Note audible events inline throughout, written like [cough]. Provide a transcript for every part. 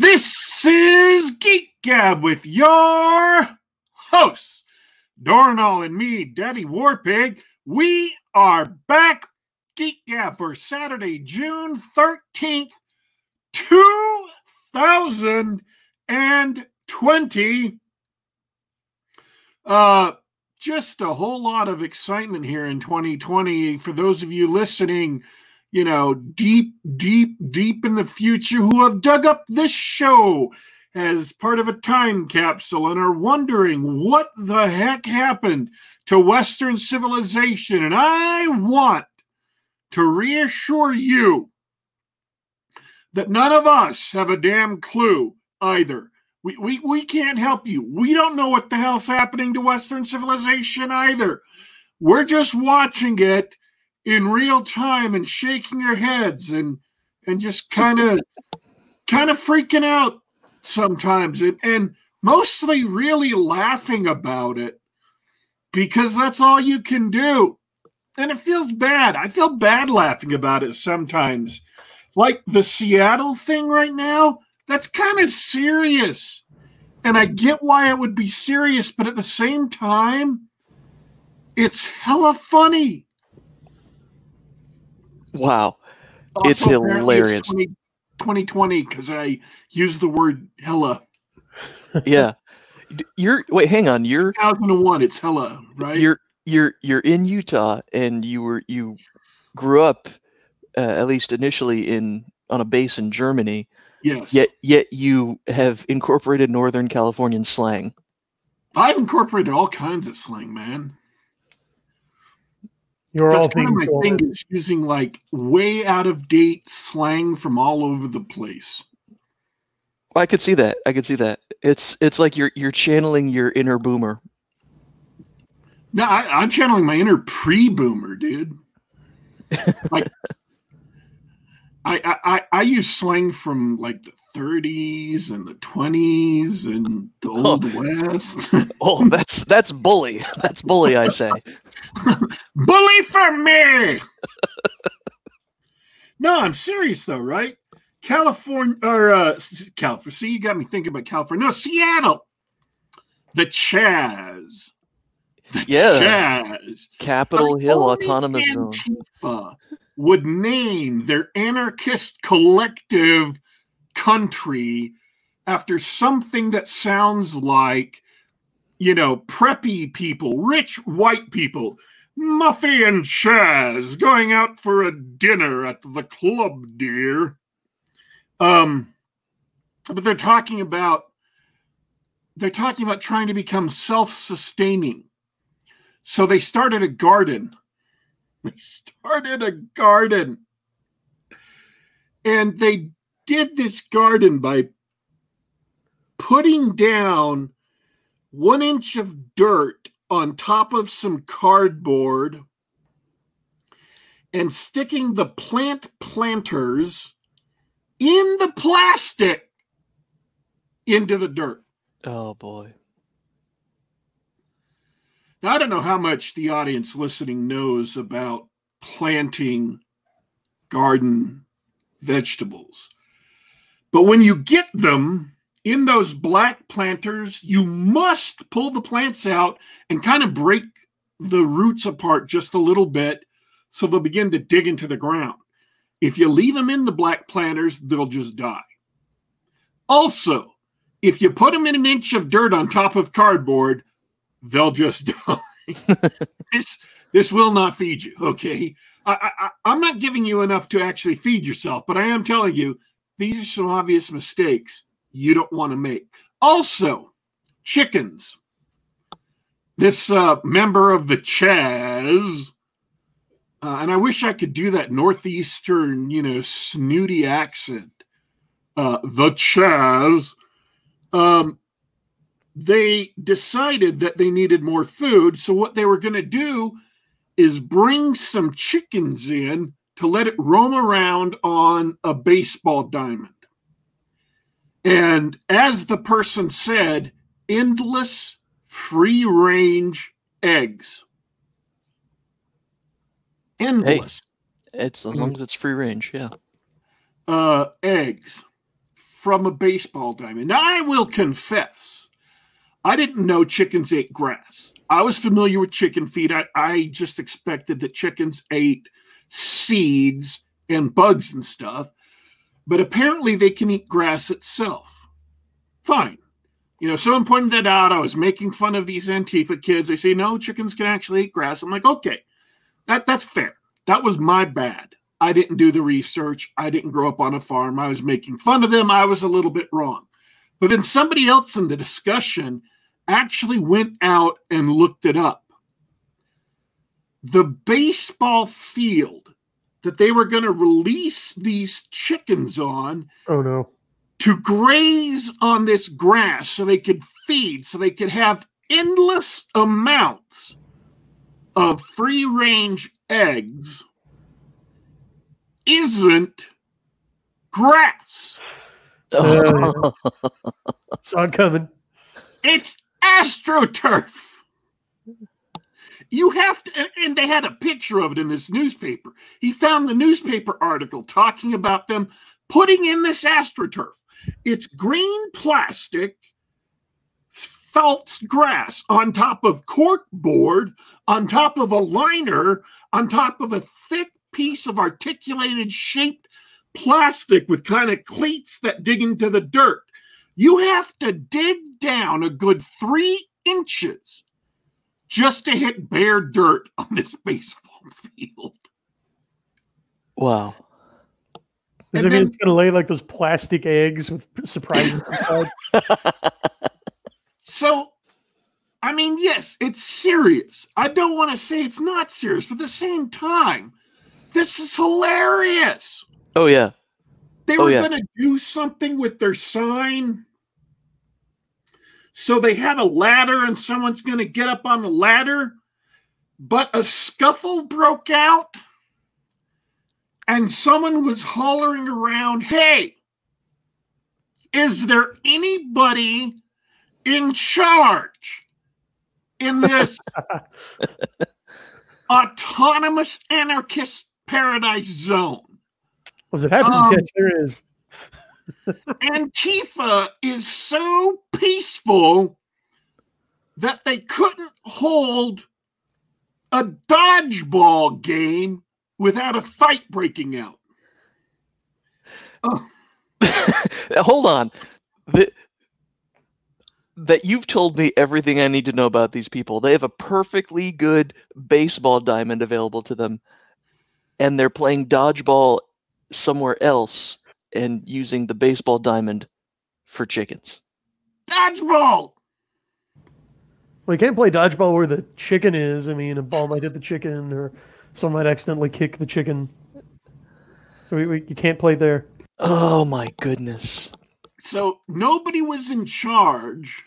This is Geek Gab with your hosts, Dorrinal and me, Daddy Warpig. We are back, Geek Gab, for Saturday, June 13th, 2020. Uh, just a whole lot of excitement here in 2020. For those of you listening, you know, deep, deep, deep in the future who have dug up this show as part of a time capsule and are wondering what the heck happened to Western civilization. And I want to reassure you that none of us have a damn clue either. We, we, we can't help you. We don't know what the hell's happening to Western civilization either. We're just watching it in real time and shaking our heads and and just kind of [laughs] kind of freaking out sometimes and, and mostly really laughing about it because that's all you can do. And it feels bad. I feel bad laughing about it sometimes. Like the Seattle thing right now, that's kind of serious. And I get why it would be serious, but at the same time, it's hella funny. Wow. Also, It's hilarious. 20 2020 because I used the word hella. Yeah. You're wait, hang on. You're 2001, it's hella, right? you're you're you're in Utah and you were you grew up uh, at least initially in on a base in Germany. yes. Yet yet you have incorporated Northern Californian slang. I've incorporated all kinds of slang, man. You're all That's kind of my told. thing is using like way out of date slang from all over the place. I could see that. I could see that. It's it's like you're you're channeling your inner boomer. No, I, I'm channeling my inner pre-boomer, dude. [laughs] Like, I, I I use slang from like the 30s and the 20s and the Oh. old west. [laughs] Oh, that's that's bully. [laughs] That's bully, I say. [laughs] Bully for me. no, I'm serious though, right? California or uh California. See, you got me thinking about California. No, Seattle. The Chaz. The Yeah. Chaz. Capitol Hill Autonomous Zone. Would name their anarchist collective country after something that sounds like, you know, preppy people, rich white people, Muffy and Chaz going out for a dinner at the club, dear. Um, but they're talking about they're talking about trying to become self-sustaining. So they started a garden. [laughs] Started a garden. And they did this garden by putting down one inch of dirt on top of some cardboard and sticking the plant planters in the plastic into the dirt. Oh boy. Now, I don't know how much the audience listening knows about planting garden vegetables, but when you get them in those black planters, you must pull the plants out and kind of break the roots apart just a little bit so they'll begin to dig into the ground. If you leave them in the black planters, they'll just die. Also, if you put them in an inch of dirt on top of cardboard, they'll just die. [laughs] this this will not feed you. Okay, I, I I'm not giving you enough to actually feed yourself, but I am telling you these are some obvious mistakes you don't want to make. Also, chickens. This uh, member of the Chaz, uh, and I wish I could do that northeastern, you know, snooty accent. Uh, the Chaz. Um, they decided that they needed more food. So, what they were going to do is bring some chickens in to let it roam around on a baseball diamond. And as the person said, endless free range eggs. Endless It's as Mm-hmm. long as it's free range, yeah. uh, eggs. from a baseball diamond. Now, I will confess, I didn't know chickens ate grass. I was familiar with chicken feed. I, I just expected that chickens ate seeds and bugs and stuff, but apparently they can eat grass itself. Fine. You know, someone pointed that out. I was making fun of these Antifa kids. They say, no, chickens can actually eat grass. I'm like, okay, that, that's fair. That was my bad. I didn't do the research. I didn't grow up on a farm. I was making fun of them. I was a little bit wrong. But then somebody else in the discussion actually went out and looked it up. The baseball field that they were going to release these chickens on. Oh, no. To graze on this grass so they could feed, so they could have endless amounts of free range eggs isn't grass. Saw uh, [laughs] it coming. It's astroturf. You have to, and they had a picture of it in this newspaper. He found the newspaper article talking about them putting in this astroturf. It's green plastic, felt grass on top of cork board, on top of a liner, on top of a thick piece of articulated shaped plastic with kind of cleats that dig into the dirt. You have to dig down a good three inches just to hit bare dirt [laughs] on this baseball field. Wow. Does it mean it's going to lay like those plastic eggs with surprises inside? [laughs] so, I mean, yes, it's serious. I don't want to say it's not serious, but at the same time, this is hilarious. Oh, yeah. They Oh, were yeah. going to do something with their sign. So they had a ladder, and someone's going to get up on the ladder, but a scuffle broke out, and someone was hollering around, Hey, is there anybody in charge in this [laughs] autonomous anarchist paradise zone? As it happens, Um, yes, there is. [laughs] Antifa is so peaceful that they couldn't hold a dodgeball game without a fight breaking out. Oh, [laughs] Hold on. The, that you've told me everything I need to know about these people. They have a perfectly good baseball diamond available to them, and they're playing dodgeball somewhere else and using the baseball diamond for chickens. dodgeball! Well, you can't play dodgeball where the chicken is. I mean, a ball might hit the chicken, or someone might accidentally kick the chicken. So we, we, you can't play there. Oh my goodness. So nobody was in charge.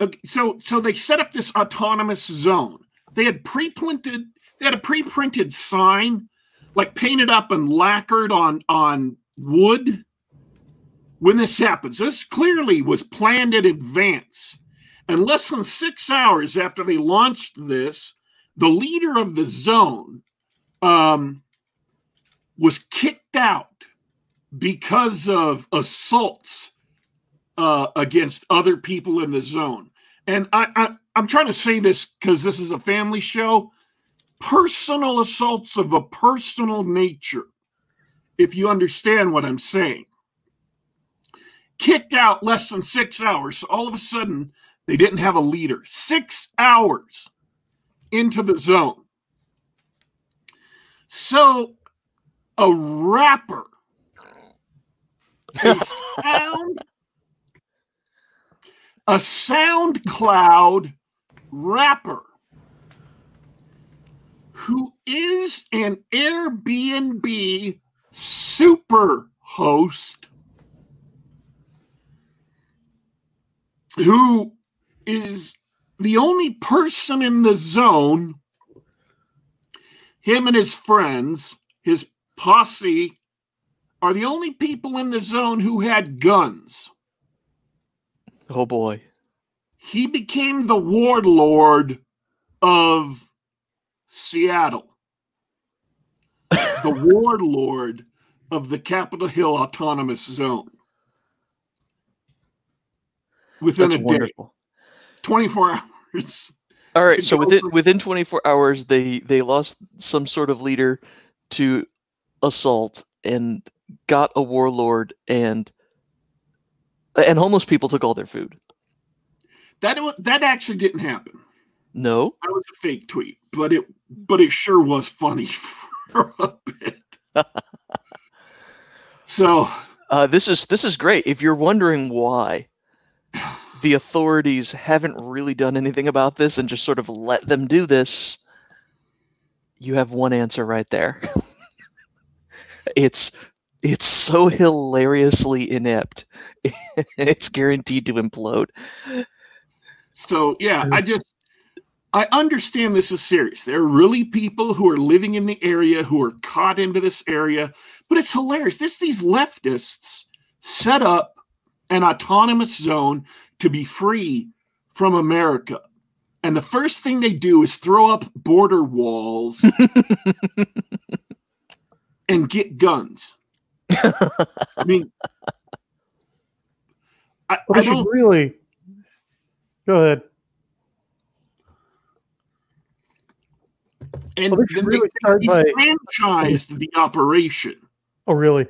Okay, So so they set up this autonomous zone. They had pre-printed they had a pre-printed sign like painted up and lacquered on on wood when this happens. This clearly was planned in advance. And less than 6 hours after they launched this, the leader of the zone um was kicked out because of assaults uh, against other people in the zone. And I, I I'm trying to say this because this is a family show. Personal assaults of a personal nature, if you understand what I'm saying. Kicked out less than six hours. So all of a sudden, they didn't have a leader. Six hours into the zone. So a rapper a [laughs] sound a SoundCloud rapper who is an Airbnb super host who is the only person in the zone him and his friends his posse are the only people in the zone who had guns. Oh boy. He became the warlord of Seattle, the [laughs] warlord of the Capitol Hill Autonomous Zone. within That's a wonderful. day, 24 [laughs] hours. All right, so within within 24 hours, they they lost some sort of leader to assault and got a warlord and and homeless people took all their food. That that actually didn't happen. No, That was a fake tweet, but it but it sure was funny [laughs] for a bit. [laughs] so uh, this is this is great. If you're wondering why the authorities haven't really done anything about this and just sort of let them do this, you have one answer right there. [laughs] it's it's so hilariously inept. it's guaranteed to implode. So yeah, I just I understand this is serious. There are really people who are living in the area who are caught into this area, but it's hilarious. This these leftists set up an autonomous zone to be free from America. And the first thing they do is throw up border walls [laughs] and get guns. I mean, I, I don't really go ahead. And Well, they then really they, they by- franchised the operation. Oh, really?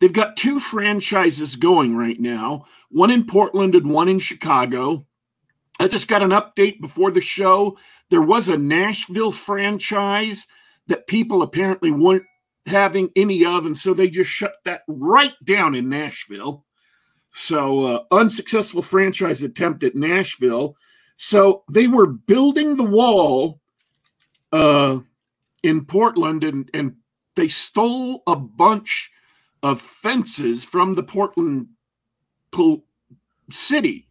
They've got two franchises going right now, one in Portland and one in Chicago. I just got an update before the show. There was a Nashville franchise that people apparently weren't having any of, and so they just shut that right down in Nashville. So, uh, unsuccessful franchise attempt at Nashville. So they were building the wall uh, in Portland, and and they stole a bunch of fences from the Portland pol- city.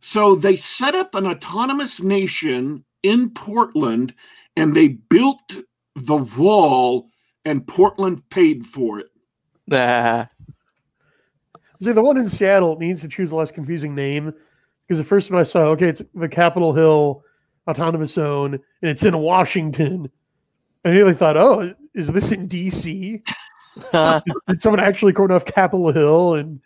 So they set up an autonomous nation in Portland and they built the wall, and Portland paid for it. Nah. [laughs] See, the one in Seattle needs to choose a less confusing name because the first one I saw, okay, it's the Capitol Hill Autonomous Zone and it's in Washington. I immediately thought, oh, is this in DC? [laughs] [laughs] Did someone actually cordon off Capitol Hill and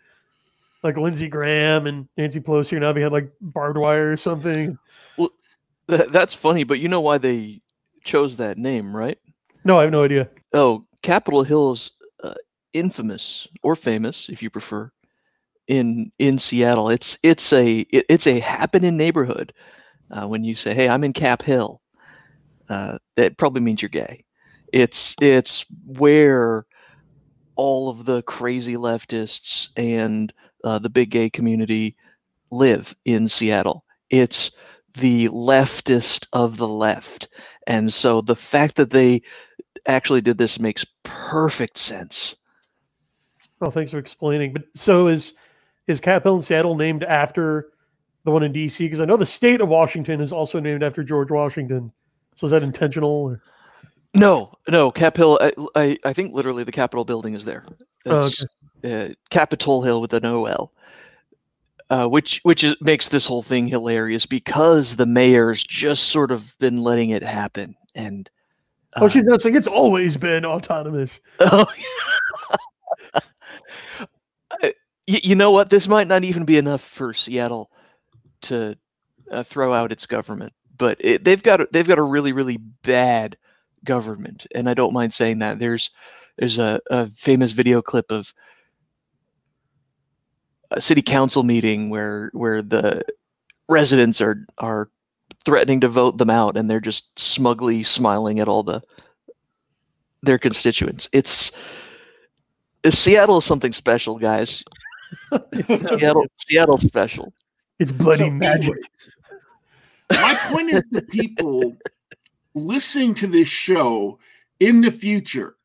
like Lindsey Graham and Nancy Pelosi are now behind like barbed wire or something? Th- That's funny, but you know why they chose that name, right? No, I have no idea. Oh, Capitol Hill is uh, infamous or famous, if you prefer, in in Seattle. It's it's a it, it's a happening neighborhood. Uh, when you say, "Hey, I'm in Cap Hill," uh, that probably means you're gay. It's it's where all of the crazy leftists and uh, the big gay community live in Seattle. It's the leftist of the left, and so the fact that they actually did this makes perfect sense. Well, thanks for explaining. But so is is Cap Hill in Seattle named after the one in DC? Because I know the state of Washington is also named after George Washington. So is that intentional? Or? No, no, Cap Hill. I, I, I think literally the Capitol building is there. Oh, It's uh, Capitol Hill with an OL, uh, which which is, makes this whole thing hilarious because the mayor's just sort of been letting it happen, and Oh, uh, she's not saying it's always been autonomous. Oh, [laughs] Uh, you know what? This might not even be enough for Seattle to uh, throw out its government, but it, they've got a, they've got a really really bad government, and I don't mind saying that. There's there's a, a famous video clip of a city council meeting where where the residents are are threatening to vote them out, and they're just smugly smiling at all the their constituents. It's Seattle is something special, guys. [laughs] Seattle, Seattle special. It's bloody So magic. anyways, My point is to people listening to this show in the future,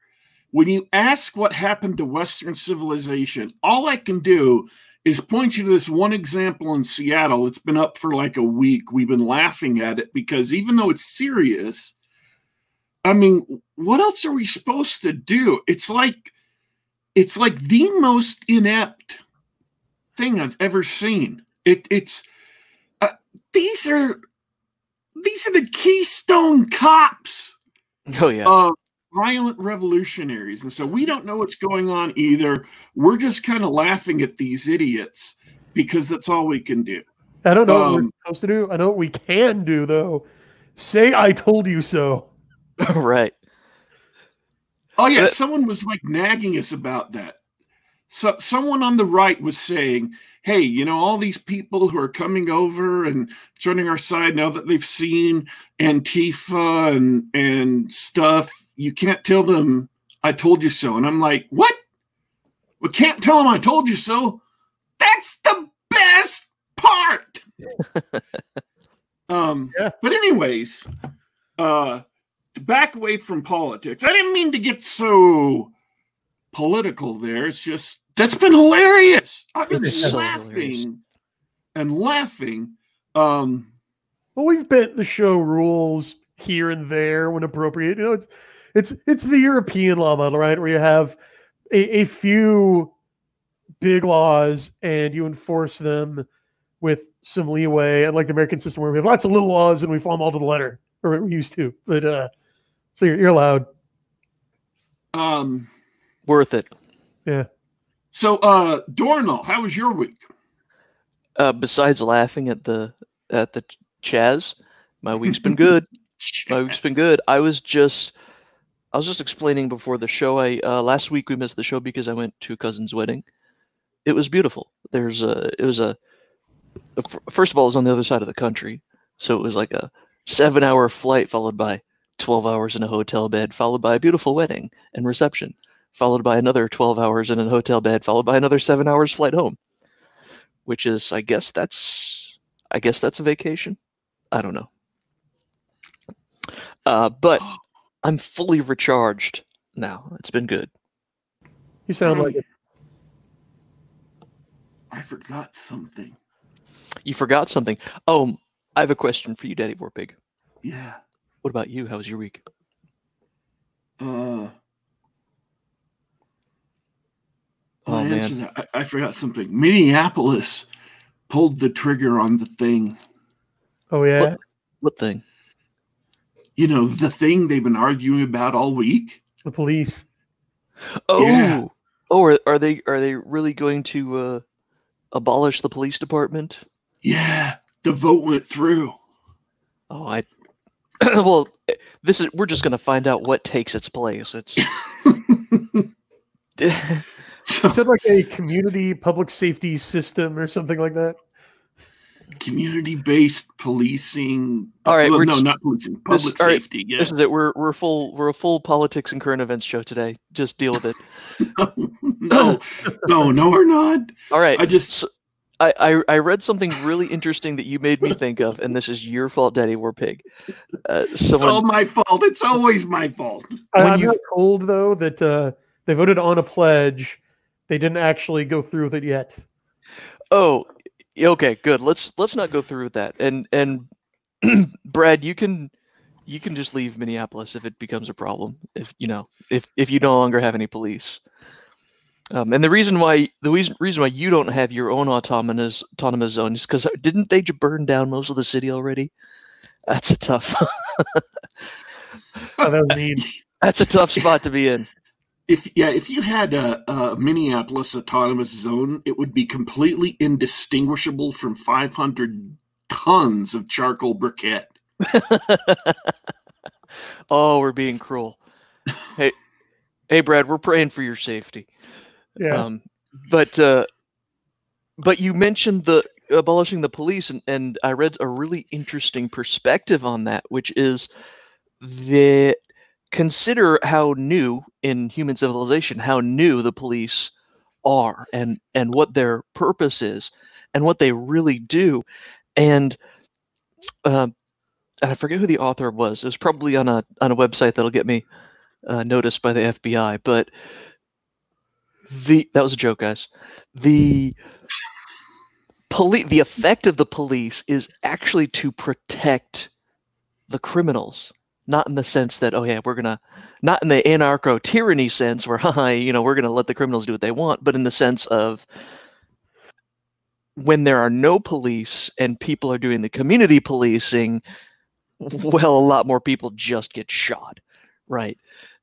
when you ask what happened to Western civilization, all I can do is point you to this one example in Seattle. It's been up for like a week. We've been laughing at it because even though it's serious, I mean, what else are we supposed to do? It's like it's like the most inept thing I've ever seen. It, it's uh, these are these are the Keystone Cops Oh yeah. of violent revolutionaries, and so we don't know what's going on either. We're just kind of laughing at these idiots, because that's all we can do. I don't know what we're Um, supposed to do. I know what we can do though. Say I told you so. [laughs] right. Oh yeah, But- someone was like nagging us about that. So someone on the right was saying, "Hey, you know, all these people who are coming over and joining our side now that they've seen Antifa and and stuff, you can't tell them I told you so." And I'm like, "What? We can't tell them I told you so. That's the best part." um, Yeah. but anyways, uh to back away from politics. I didn't mean to get so political there. It's just that's been hilarious. I've been It's laughing and laughing. Um Well, we've bent the show rules here and there when appropriate. You know, it's it's it's the European law model, right? Where you have a, a few big laws and you enforce them with some leeway, unlike the American system where we have lots of little laws and we follow them all to the letter, or we used to. But uh so you're, you're allowed. um Worth it. Yeah. So uh Dorrinal, how was your week? Uh, besides laughing at the at the Chaz, my week's been good. [laughs] My week's been good. I was just I was just explaining before the show. I uh, last week we missed the show because I went to a cousin's wedding. It was beautiful. There's a it was a first of all it was on the other side of the country, so it was like a seven hour flight followed by twelve hours in a hotel bed, followed by a beautiful wedding and reception, followed by another twelve hours in a hotel bed, followed by another seven hours flight home. Which is, I guess that's I guess that's a vacation. I don't know. Uh, but [gasps] I'm fully recharged now. It's been good. You sound like it. I forgot something. You forgot something. Oh, I have a question for you, Daddy Warpig. Yeah. What about you? How was your week? Uh Oh, I man. answered that. I, I forgot something. Minneapolis pulled the trigger on the thing. Oh yeah. What thing? You know, the thing they've been arguing about all week. The police. Oh, Yeah. oh, are, are they are they really going to uh, abolish the police department? Yeah, the vote went through. Oh, I. [clears throat] well, this is. We're just going to find out what takes its place. It's. [laughs] [laughs] So, [laughs] You said like a community public safety system or something like that. community-based policing. All right, well, we're no, just- not policing. Public all right, safety. Yeah. This is it. We're we're full we're a full politics and current events show today. Just deal with it. [laughs] no, no, no, we're not. [laughs] All right. I just So, I, I I read something really interesting that you made me think of, and this is your fault, Daddy Warpig. Uh, it's all my fault. It's always my fault. I, When I'm you- not told though that uh, they voted on a pledge. They didn't actually go through with it yet. oh, okay, good. Let's let's not go through with that. And and [clears throat] Brad, you can you can just leave Minneapolis if it becomes a problem. If you know if if you no longer have any police. Um, and the reason why the reason reason why you don't have your own autonomous autonomous zone is because didn't they j- burn down most of the city already? That's a tough. [laughs] Oh, that. That's a tough spot to be in. If yeah, if you had a, a Minneapolis autonomous zone, it would be completely indistinguishable from 500 tons of charcoal briquette. [laughs] oh, we're being cruel. Hey, hey, Brad, we're praying for your safety. Yeah. Um, but uh, but you mentioned the abolishing the police, and, and I read a really interesting perspective on that, which is that consider how new in human civilization how new the police are, and and what their purpose is, and what they really do, and um, and I forget who the author was. It was probably on a on a website that'll get me uh, noticed by the FBI, but the that was a joke, guys. The police, the effect of the police is actually to protect the criminals, not in the sense that oh yeah, we're gonna, not in the anarcho tyranny sense where [laughs] haha, you know, we're gonna let the criminals do what they want, but in the sense of when there are no police and people are doing the community policing, [laughs] well, a lot more people just get shot, right?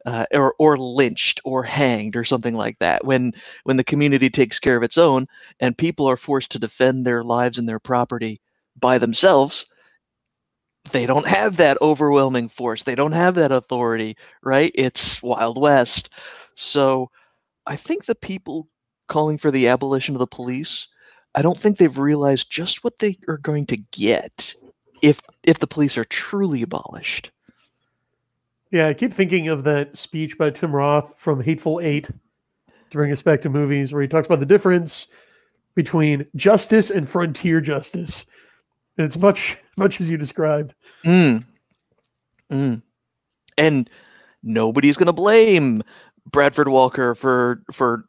uh, or or lynched or hanged or something like that. When when the community takes care of its own and people are forced to defend their lives and their property by themselves, they don't have that overwhelming force. They don't have that authority, right? It's Wild West. So I think the people calling for the abolition of the police, I don't think they've realized just what they are going to get if if the police are truly abolished. Yeah, I keep thinking of that speech by Tim Roth from Hateful Eight to bring us back to movies, where he talks about the difference between justice and frontier justice. And it's much much as you described. Mm. Mm. And nobody's gonna blame Bradford Walker for for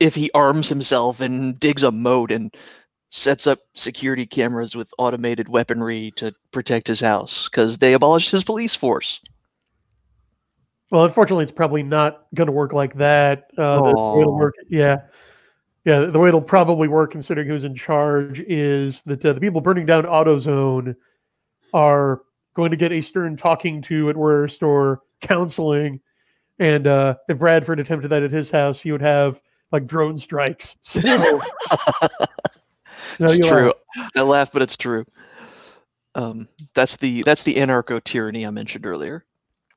if he arms himself and digs a moat and sets up security cameras with automated weaponry to protect his house because they abolished his police force. Well, unfortunately, it's probably not going to work like that. Uh, the, the way it'll work, yeah, yeah. The way it'll probably work, considering who's in charge, is that uh, the people burning down AutoZone are going to get a stern talking to at worst or counseling. And uh, if Bradford attempted that at his house, he would have like drone strikes. [laughs] So, no, it's true. laugh. I laugh, but it's true. Um, that's the that's the anarcho tyranny I mentioned earlier.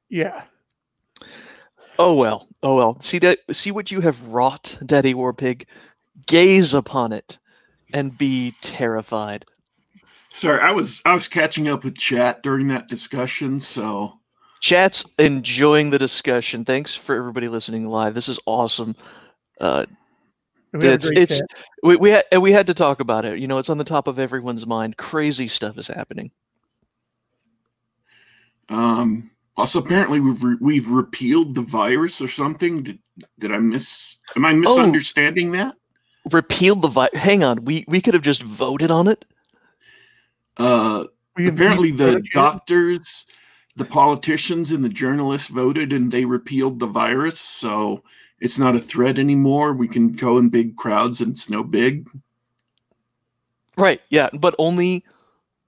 yeah. Oh well, oh well. See that? See what you have wrought, Daddy Warpig. Gaze upon it, and be terrified. Sorry, I was I was catching up with chat during that discussion, so Chat's enjoying the discussion. Thanks for everybody listening live. This is awesome. Uh, We it's it's chat. we we had we had to talk about it. You know, it's on the top of everyone's mind. Crazy stuff is happening. um also apparently we've re- we've repealed the virus or something. Did, did I miss am I misunderstanding that? Repeal the vi- Hang on, we we could have just voted on it. Uh We apparently the doctors, the politicians and the journalists voted and they repealed the virus, so it's not a threat anymore. We can go in big crowds and it's no big. Right? Yeah, but only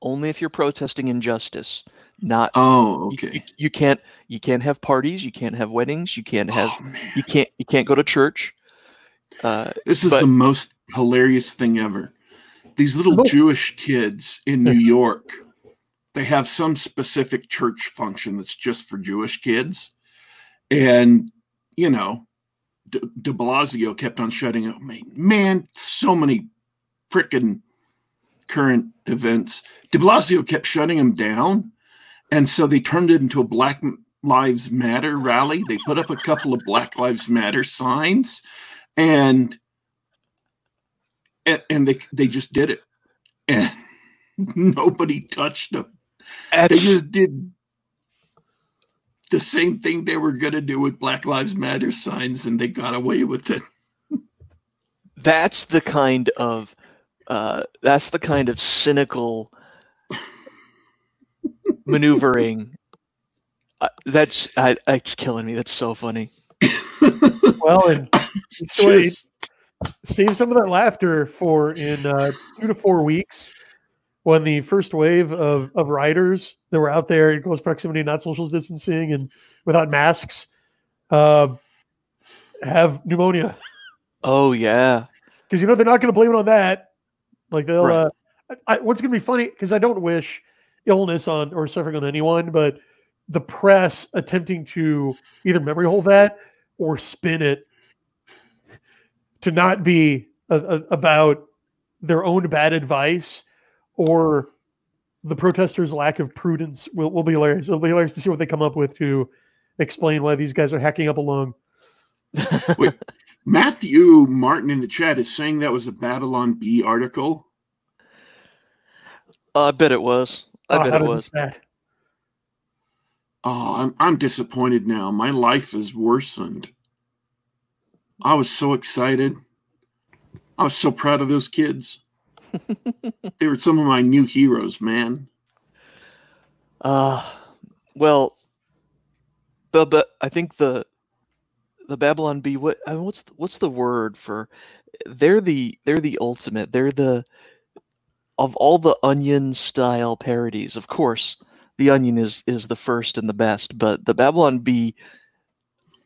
only if you're protesting injustice. Not Oh, you- okay. you, you can't you can't have parties. You can't have weddings. You can't have Oh, you can't you can't go to church. Uh, This is But- the most hilarious thing ever. These little Nope. Jewish kids in New [laughs] York, they have some specific church function that's just for Jewish kids. And, you know, de, de Blasio kept on shutting up. Man, man so many freaking current events. De Blasio kept shutting them down. And so they turned it into a Black Lives Matter rally. They put up a couple of Black Lives Matter signs and and, and they they just did it and [laughs] nobody touched them they just did the same thing they were going to do with black lives matter signs and they got away with it that's the kind of uh, that's the kind of cynical maneuvering. Uh, that's I, it's killing me. That's so funny. Well, and It's [laughs] So it- just- save some of that laughter for in uh, two to four weeks when the first wave of, of riders that were out there in close proximity, not social distancing and without masks, uh, have pneumonia. Oh yeah, Because you know they're not going to blame it on that. Like they'll. Right. Uh, I, what's going to be funny because I don't wish illness on or suffering on anyone, but the press attempting to either memory hold that or spin it to not be a, a, about their own bad advice or the protesters' lack of prudence will, will be hilarious. It'll be hilarious to see what they come up with to explain why these guys are hacking up along. [laughs] matthew martin in the chat is saying that was a babylon Bee article I bet it was. I Oh, bet it was. that? oh i'm, I'm disappointed now my life is worsened i was so excited i was so proud of those kids [laughs] they were some of my new heroes man Uh well, the but I think the the Babylon Bee. What I mean, what's the, what's the word for? They're the they're the ultimate. They're the of all the Onion style parodies. Of course, the Onion is is the first and the best, but the Babylon Bee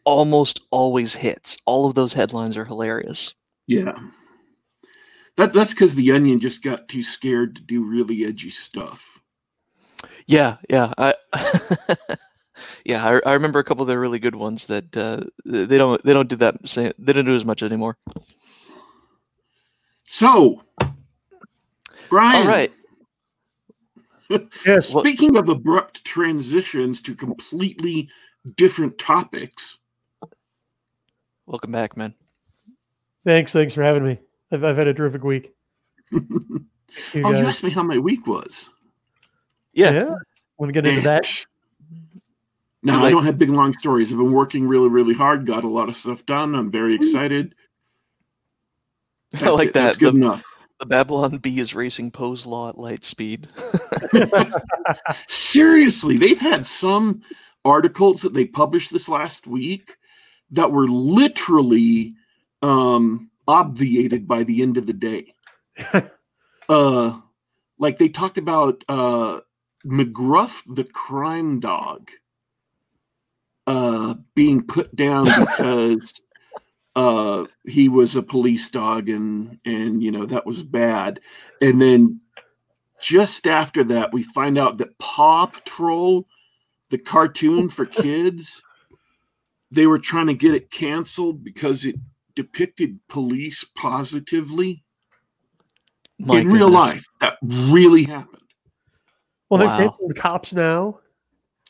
almost always hits. All of those headlines are hilarious. Yeah. That that's because the Onion just got too scared to do really edgy stuff. Yeah, yeah. I [laughs] yeah, I, I remember a couple of the really good ones that uh, they don't they don't do that same, they don't do as much anymore. So, Brian. All right. [laughs] Yes. Speaking of abrupt transitions to completely different topics, Welcome back, man. Thanks. Thanks for having me. I've, I've had a terrific week. [laughs] oh, You you asked me how my week was. Yeah. yeah. Want to get into that? No, I don't have big long stories. I've been working really, really hard. Got a lot of stuff done. I'm very excited. [laughs] I like it. That's that. good The, enough. the Babylon Bee is racing Poe's Law at light speed. [laughs] Seriously, they've had some articles that they published this last week that were literally um, obviated by the end of the day. [laughs] uh, like they talked about uh, McGruff, the crime dog, uh, being put down [laughs] because uh, he was a police dog, and and you know that was bad. And then just after that, we find out that Paw Patrol, the cartoon for kids, they were trying to get it canceled because it depicted police positively My in real life. That really happened. Well, Wow. they're canceling cops now,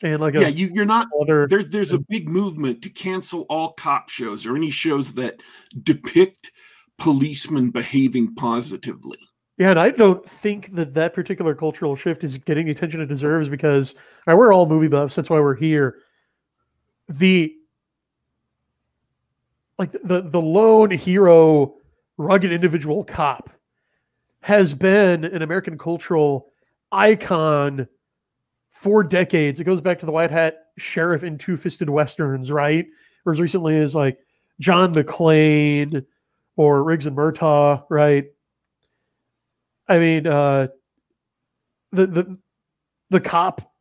and like a Yeah, you, you're not. other. There's there's a big movement to cancel all cop shows or any shows that depict policemen behaving positively. Yeah, and I don't think that that particular cultural shift is getting the attention it deserves because all right, we're all movie buffs. That's why we're here. The like the the lone hero, rugged individual cop has been an American cultural icon for decades. It goes back to the white hat sheriff in two fisted westerns, right? Or as recently as like John McClane or Riggs and Murtaugh, right? I mean, uh, the the the cop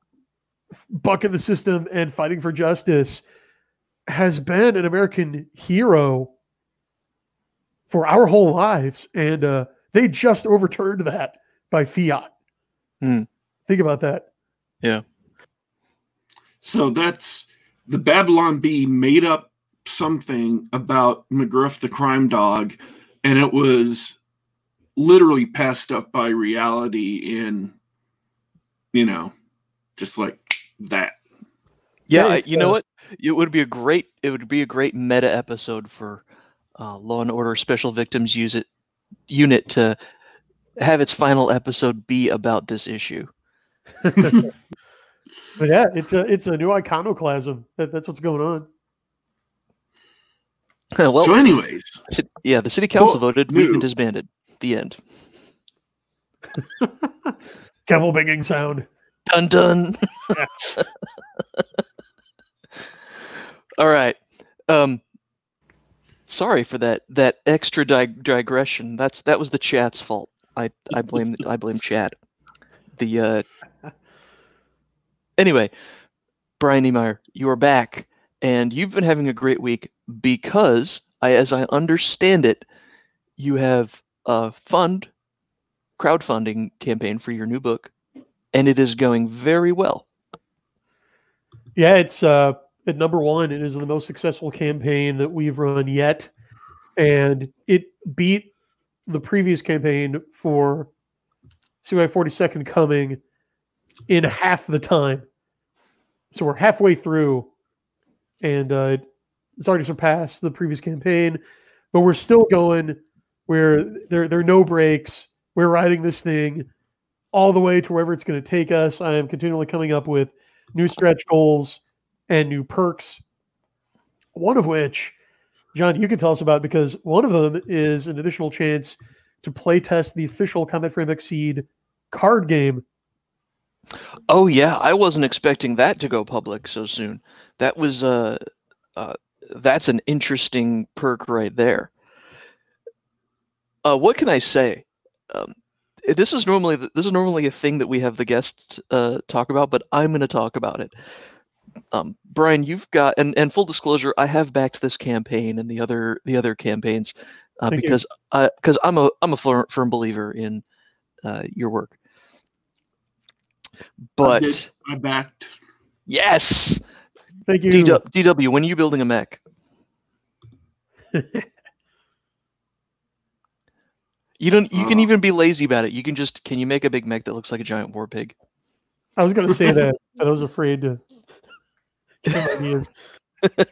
bucking the system and fighting for justice has been an American hero for our whole lives, and uh, they just overturned that by fiat. Hmm. Think about that. Yeah. So that's the Babylon Bee made up something about McGruff the crime dog, and it was literally passed up by reality in, you know, just like that. Yeah, Yeah, I- it's, you know what? It would be a great it would be a great meta episode for uh, Law and Order Special Victims use it unit to have its final episode be about this issue. [laughs] But yeah, it's a it's a new iconoclasm. That, that's what's going on. [laughs] well, so, anyways, yeah, the city council Book voted. We've been disbanded. The end. [laughs] Gavel banging sound. Dun dun. All right. Um, sorry for that that extra dig- digression. That's that was the chat's fault. I I blame I blame chat. The uh. Anyway, Brian Niemeier, you are back, and you've been having a great week because, I, as I understand it, you have a fund crowdfunding campaign for your new book, and it is going very well. Yeah, it's uh, at number one. It is the most successful campaign that we've run yet, and it beat the previous campaign for CY Forty Second Coming in half the time. So we're halfway through, and uh, it's already surpassed the previous campaign, but we're still going. Where there there are no breaks. We're riding this thing all the way to wherever it's going to take us. I am continually coming up with new stretch goals and new perks. One of which, John, you can tell us about because one of them is an additional chance to play test the official Combat Frame XSeed card game. Oh yeah, I wasn't expecting that to go public so soon. That was uh, uh that's an interesting perk right there. Uh, what can I say? Um, this is normally this is normally a thing that we have the guests uh, talk about, but I'm going to talk about it. Um, Brian, you've got and, and full disclosure, I have backed this campaign and the other the other campaigns uh, because I because I'm a I'm a firm, firm believer in uh, your work. But did. I backed. yes, Thank you. DW, DW, when are you building a mech? [laughs] You don't. You can Uh. even be lazy about it. You can just. Can you make a big mech that looks like a giant war pig? I was going to say that, I was afraid to ideas.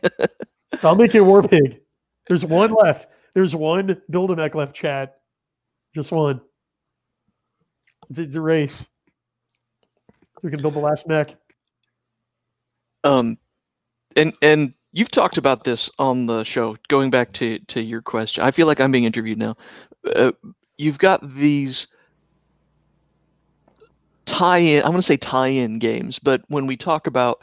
[laughs] I'll make you a war pig. There's one left. There's one build a mech left chat. Just one. It's, it's a race. We can build the last mech. Um, and and you've talked about this on the show. Going back to to your question, I feel like I'm being interviewed now. Uh, you've got these tie-in. I'm going to say tie-in games, but when we talk about,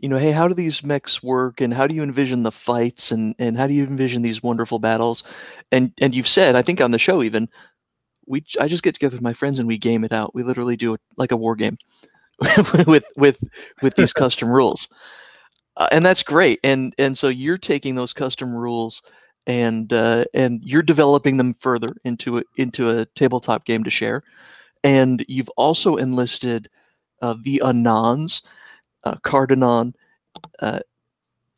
you know, hey, how do these mechs work, and how do you envision the fights, and and how do you envision these wonderful battles, and and you've said, I think on the show even, we I just get together with my friends and we game it out. We literally do it like a war game [laughs] with with with these [laughs] custom rules. Uh, and that's great. And and so you're taking those custom rules and uh, and you're developing them further into a, into a tabletop game to share. And you've also enlisted uh, the anons uh, cardanon uh,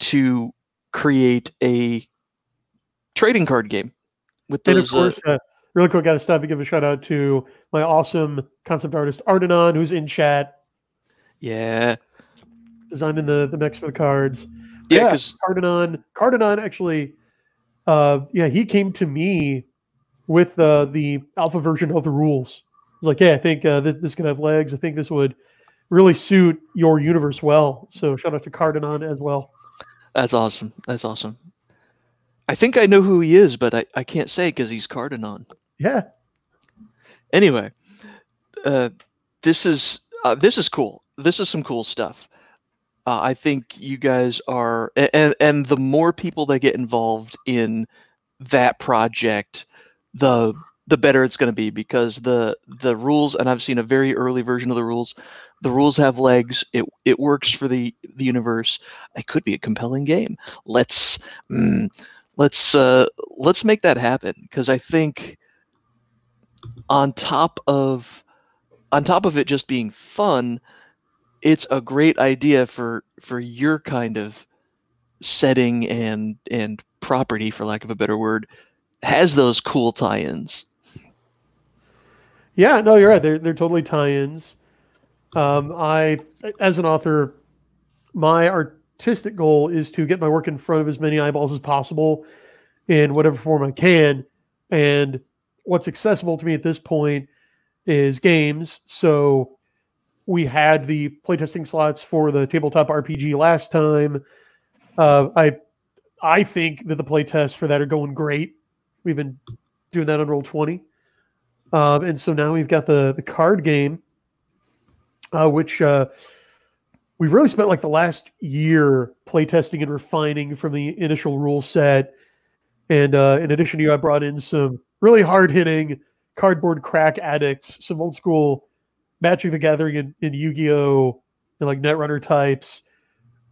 to create a trading card game with And of those uh, course, uh, really quick, got to stop and give a shout out to my awesome concept artist Ardenon, who's in chat, yeah designing the the mechs for the cards. yeah Yeah. Cardanon, Cardanon actually, uh, yeah, he came to me with uh, the alpha version of the rules. He's like, "Hey, I think uh, th- this could have legs. I think this would really suit your universe well." So shout out to Cardanon as well. that's awesome. That's awesome. I think i know who he is but i, I can't say because he's cardanon Yeah, anyway uh, this is uh, this is cool. This is some cool stuff. Uh, i think you guys are and and the more people that get involved in that project the the better it's going to be because the the rules and i've seen a very early version of the rules the rules have legs. It it works for the the universe. It could be a compelling game. Let's mm, let's uh let's make that happen because i think on top of on top of it just being fun it's a great idea for for your kind of setting and and property for lack of a better word has those cool tie-ins yeah. No, you're right. They're they're totally tie-ins. Um, I, as an author, my artistic goal is to get my work in front of as many eyeballs as possible in whatever form I can. And what's accessible to me at this point is games. So we had the playtesting slots for the tabletop RPG last time. Uh, I I think that the playtests for that are going great. We've been doing that on Roll Twenty, um, and so now we've got the the card game, uh, which uh, we've really spent like the last year playtesting and refining from the initial rule set. And uh, in addition to you, I brought in some really hard hitting cardboard crack addicts, some old school Magic the Gathering and, and Yu Gi Oh! and like Netrunner types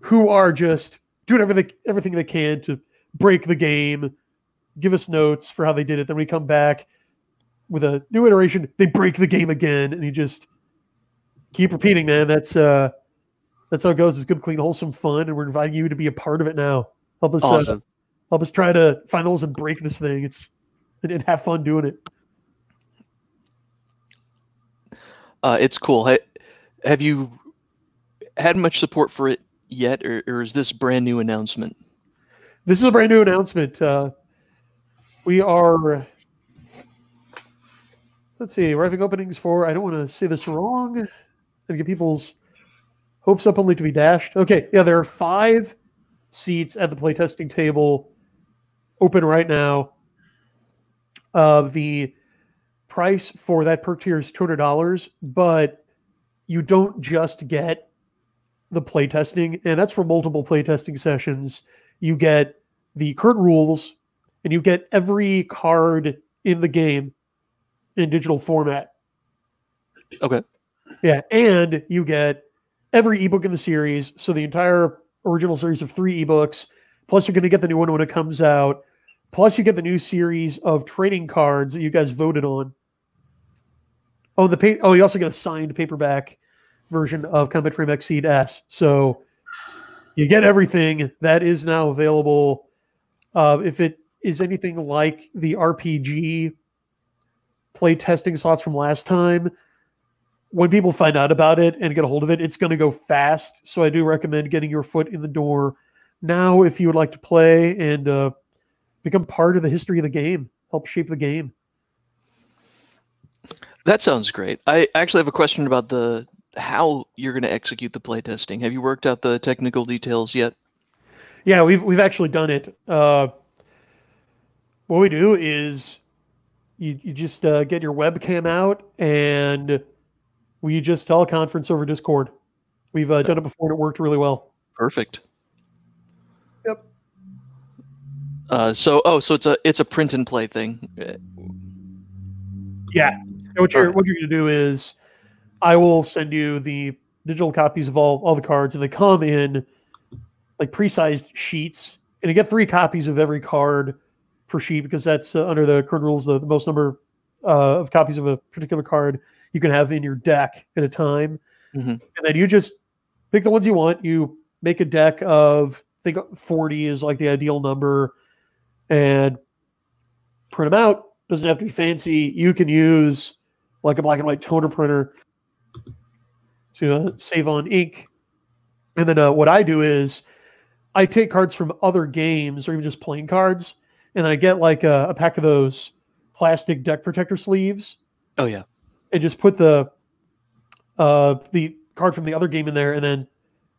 who are just doing everything everything they can to break the game, give us notes for how they did it. Then we come back with a new iteration, they break the game again, and you just keep repeating, man. That's uh that's how it goes. It's good, clean, wholesome fun, and we're inviting you to be a part of it now. Help us uh, help us try to find those and break this thing. It's and, have fun doing it. uh, it's cool ha- have you had much support for it yet or, or is this brand new announcement This is a brand new announcement. Uh, we are, let's see, we're having openings for, I don't want to say this wrong and get people's hopes up only to be dashed. Okay, yeah, there are five seats at the playtesting table open right now. Uh, the price for that perk tier is $200, but you don't just get the playtesting, and that's for multiple playtesting sessions you get the current rules and you get every card in the game in digital format. Okay. Yeah, and you get every ebook in the series. So the entire original series of three ebooks. Plus, you're going to get the new one when it comes out. Plus, you get the new series of trading cards that you guys voted on. Oh, the pay- oh, you also get a signed paperback version of Combat Frame XSeed S. So you get everything that is now available. Uh, if it is anything like the RPG play testing slots from last time, when people find out about it and get a hold of it, it's going to go fast. So I do recommend getting your foot in the door now if you would like to play and uh, become part of the history of the game, help shape the game. That sounds great. I actually have a question about the how you're going to execute the playtesting. Have you worked out the technical details yet? Yeah, we've we've actually done it. Uh, what we do is you you just uh, get your webcam out and we just teleconference over Discord. We've uh, done it before and it worked really well. Perfect. Yep. Uh, so oh, so it's a it's a print and play thing. Yeah. And what you're what you're gonna do is I will send you the digital copies of all, all the cards and they come in like pre-sized sheets and you get three copies of every card per sheet because that's uh, under the current rules the, the most number uh, of copies of a particular card you can have in your deck at a time Mhm. and then you just pick the ones you want you make a deck of I think 40 is like the ideal number and print them out doesn't have to be fancy you can use like a black and white toner printer to uh, save on ink. And then uh, what I do is I take cards from other games or even just playing cards, and then I get like a, a pack of those plastic deck protector sleeves Oh yeah. and just put the uh, the card from the other game in there, and then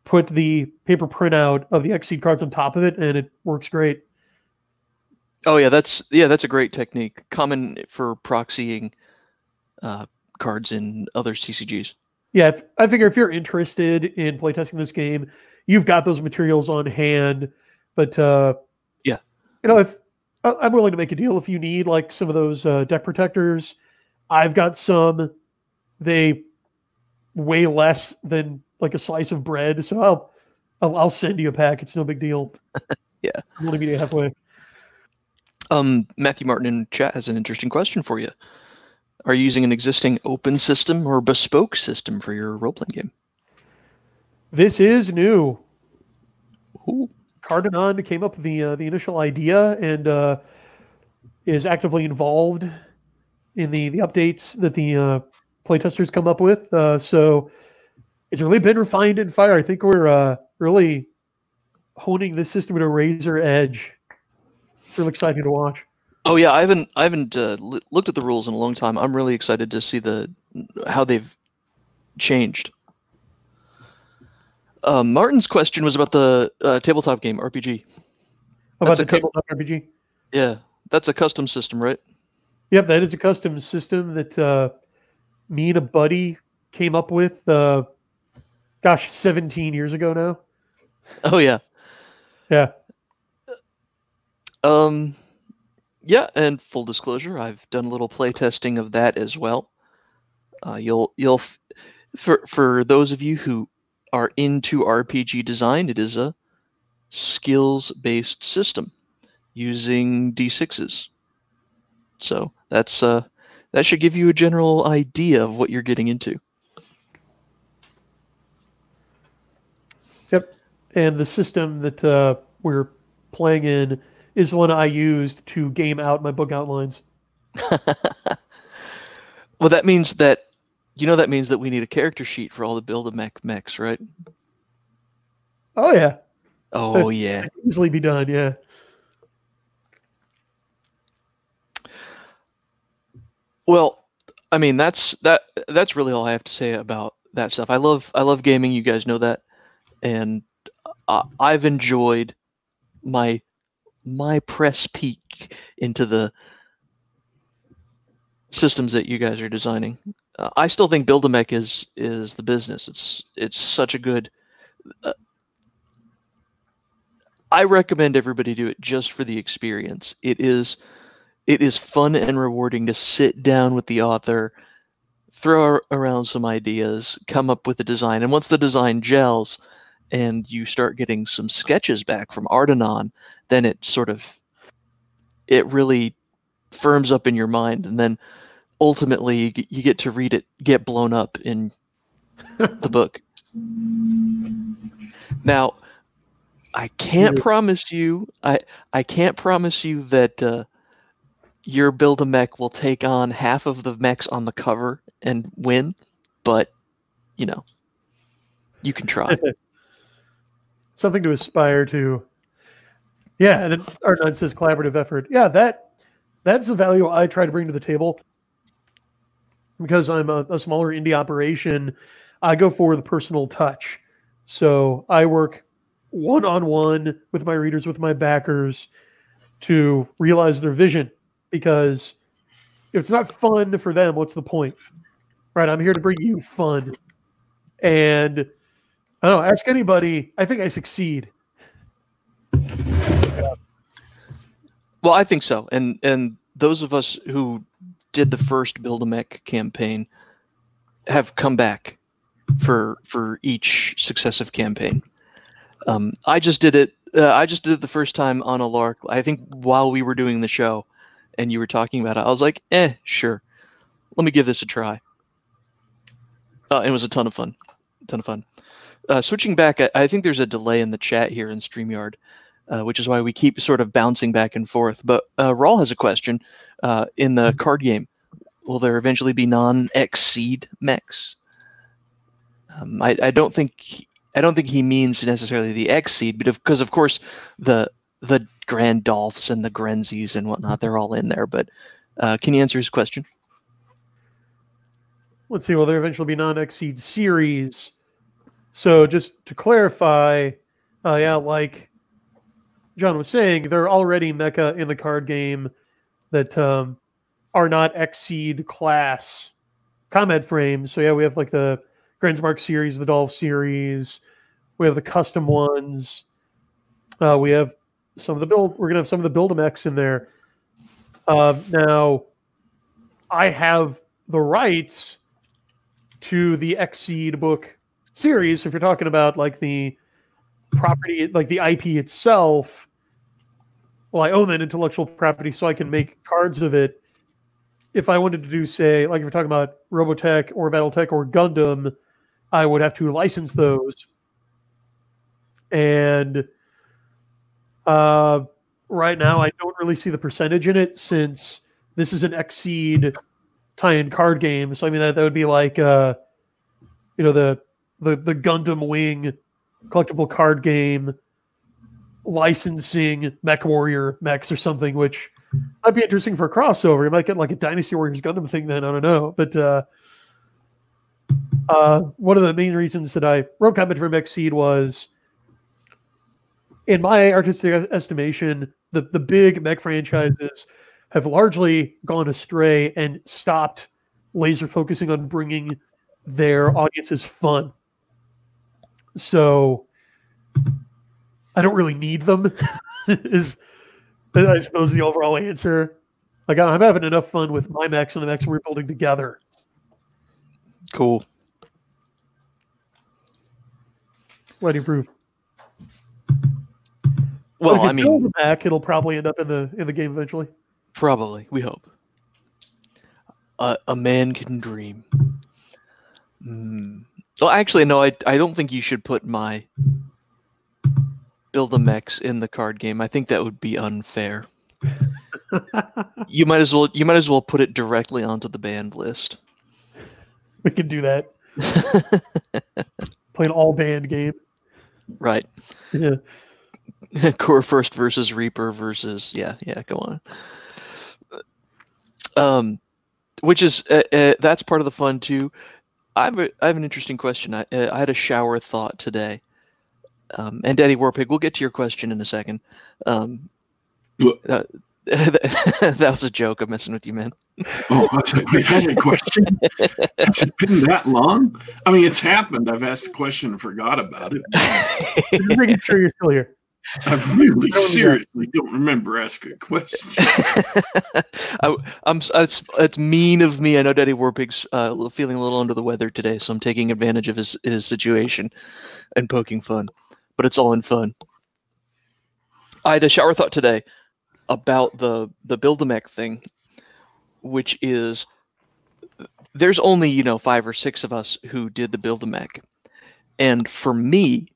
put the paper printout of the XSeed cards on top of it, and it works great. Oh yeah. That's yeah. That's a great technique. Common for proxying uh, cards in other CCGs. Yeah, if, I figure if you're interested in playtesting this game, you've got those materials on hand. But uh, Yeah. you know, if I'm willing to make a deal if you need like some of those uh, deck protectors, I've got some. They weigh less than like a slice of bread, so I'll I'll, I'll send you a pack. It's no big deal. [laughs] Yeah. I'm only meeting halfway. Um, Matthew Martin in chat has an interesting question for you. Are you using an existing open system or bespoke system for your role playing game? This is new. Ooh. Cardanon came up with the uh, the initial idea and uh, is actively involved in the the updates that the uh, playtesters come up with. Uh, so it's really been refined in fire. I think we're uh, really honing this system to a razor edge. It's really exciting to watch. Oh yeah, I haven't I haven't uh, looked at the rules in a long time. I'm really excited to see the how they've changed. Uh, Martin's question was about the uh, tabletop game RPG. That's about a the tabletop RPG? Yeah, that's a custom system, right? Yep, that is a custom system that uh, me and a buddy came up with. Uh, gosh, 17 years ago now. Oh yeah. Yeah. Um, yeah, and full disclosure, I've done a little play testing of that as well. Uh, you'll you'll f- for for those of you who are into RPG design, it is a skills based system using d6s. So that's uh that should give you a general idea of what you're getting into. Yep, and the system that uh, we're playing in is the one I used to game out my book outlines. [laughs] well, that means that you know that means that we need a character sheet for all the build a mech mechs, right? Oh yeah, Oh yeah. easily be done. Yeah, Well, I mean that's that that's really all I have to say about that stuff. I love I love gaming. You guys know that, and uh, I've enjoyed my my press peek into the systems that you guys are designing. Uh, I still think Build a Mech is is the business. It's it's such a good. Uh, I recommend everybody do it just for the experience. It is it is fun and rewarding to sit down with the author, throw around some ideas, come up with a design, and once the design gels, and you start getting some sketches back from Ardenon, then it sort of it really firms up in your mind, and then ultimately you get- to read it get blown up in the [laughs] book. Now, I can't promise you. I I can't promise you that uh, your build a mech will take on half of the mechs on the cover and win, but you know, you can try. [laughs] Something to aspire to. Yeah, and then Art9 says collaborative effort. Yeah, that that's a value I try to bring to the table. Because I'm a, a smaller indie operation, I go for the personal touch. So I work one on one with my readers, with my backers to realize their vision. Because if it's not fun for them, what's the point? Right? I'm here to bring you fun. And I don't know, ask anybody. I think I succeed. Well, I think so, and and those of us who did the first Build a Mech campaign have come back for for each successive campaign. Um, I just did it. Uh, I just did it the first time on a lark. I think while we were doing the show, and you were talking about it, I was like, "Eh, sure, let me give this a try." Uh, it was a ton of fun, A ton of fun. Uh, switching back, I, I think there's a delay in the chat here in Streamyard uh, which is why we keep sort of bouncing back and forth. But uh, Rawl has a question. Uh, in the card game, will there eventually be non-XSeed mechs? Um, I, I don't think he, I don't think he means necessarily the XSeed, but because of, course the the Grand Dolphs and the Grenzys and whatnot, they're all in there. But uh, can you answer his question? Let's see. Will there eventually be non-XSeed series? So just to clarify, uh, yeah, like John was saying, there are already mecha in the card game that um, are not XSeed class combat frames. So yeah, we have like the Grenzmark series, the Dolph series. We have the custom ones. Uh, we have some of the build. We're gonna have some of the build mechs in there. Uh, now, I have the rights to the XSeed book series. If you're talking about like the property, like the IP itself, well, I own that intellectual property, so I can make cards of it. If I wanted to do, say, like if we're talking about Robotech or BattleTech or Gundam, I would have to license those. And uh, right now, I don't really see the percentage in it since this is an XSeed tie-in card game. So I mean, that, that would be like, uh, you know, the the the Gundam Wing collectible card game licensing Mech Warrior mechs or something, which might be interesting for a crossover. You might get like a Dynasty Warriors Gundam thing then. I don't know, but uh, uh, one of the main reasons that I wrote Combat Frame XSeed was, in my artistic estimation, the the big mech franchises have largely gone astray and stopped laser focusing on bringing their audiences fun. So I don't really need them. [laughs] is I suppose the overall answer. Like I'm having enough fun with my Max and the Max we're building together. Cool. What do you prove? Well, I mean, mech, it'll probably end up in the in the game eventually. Probably, we hope. Uh, a man can dream. Mm. Well, actually, no. I I don't think you should put my build a mechs in the card game. I think that would be unfair. you might as well you might as well put it directly onto the banned list. we can do that. [laughs] Play an all band game. right. Yeah. [laughs] Kurfürst versus Reaper versus yeah yeah go on. Um, which is uh, uh, that's part of the fun too. I have a, I have an interesting question. I uh, I had a shower thought today. Um, and Daddy Warpig, we'll get to your question in a second. Um, uh, [laughs] [laughs] that was a joke. I'm messing with you, man. Oh, I was like, wait, I had a question. Has it been that long? I mean, it's happened. I've asked the question and forgot about it. [laughs] Just making sure you're still here. [laughs] I really seriously don't remember asking a question. [laughs] I, am it's it's mean of me. I know Daddy Warpig's uh, feeling a little under the weather today, so I'm taking advantage of his his situation and poking fun. But it's all in fun. I had a shower thought today about the the build a mech thing, which is there's only you know five or six of us who did the build a mech, and for me,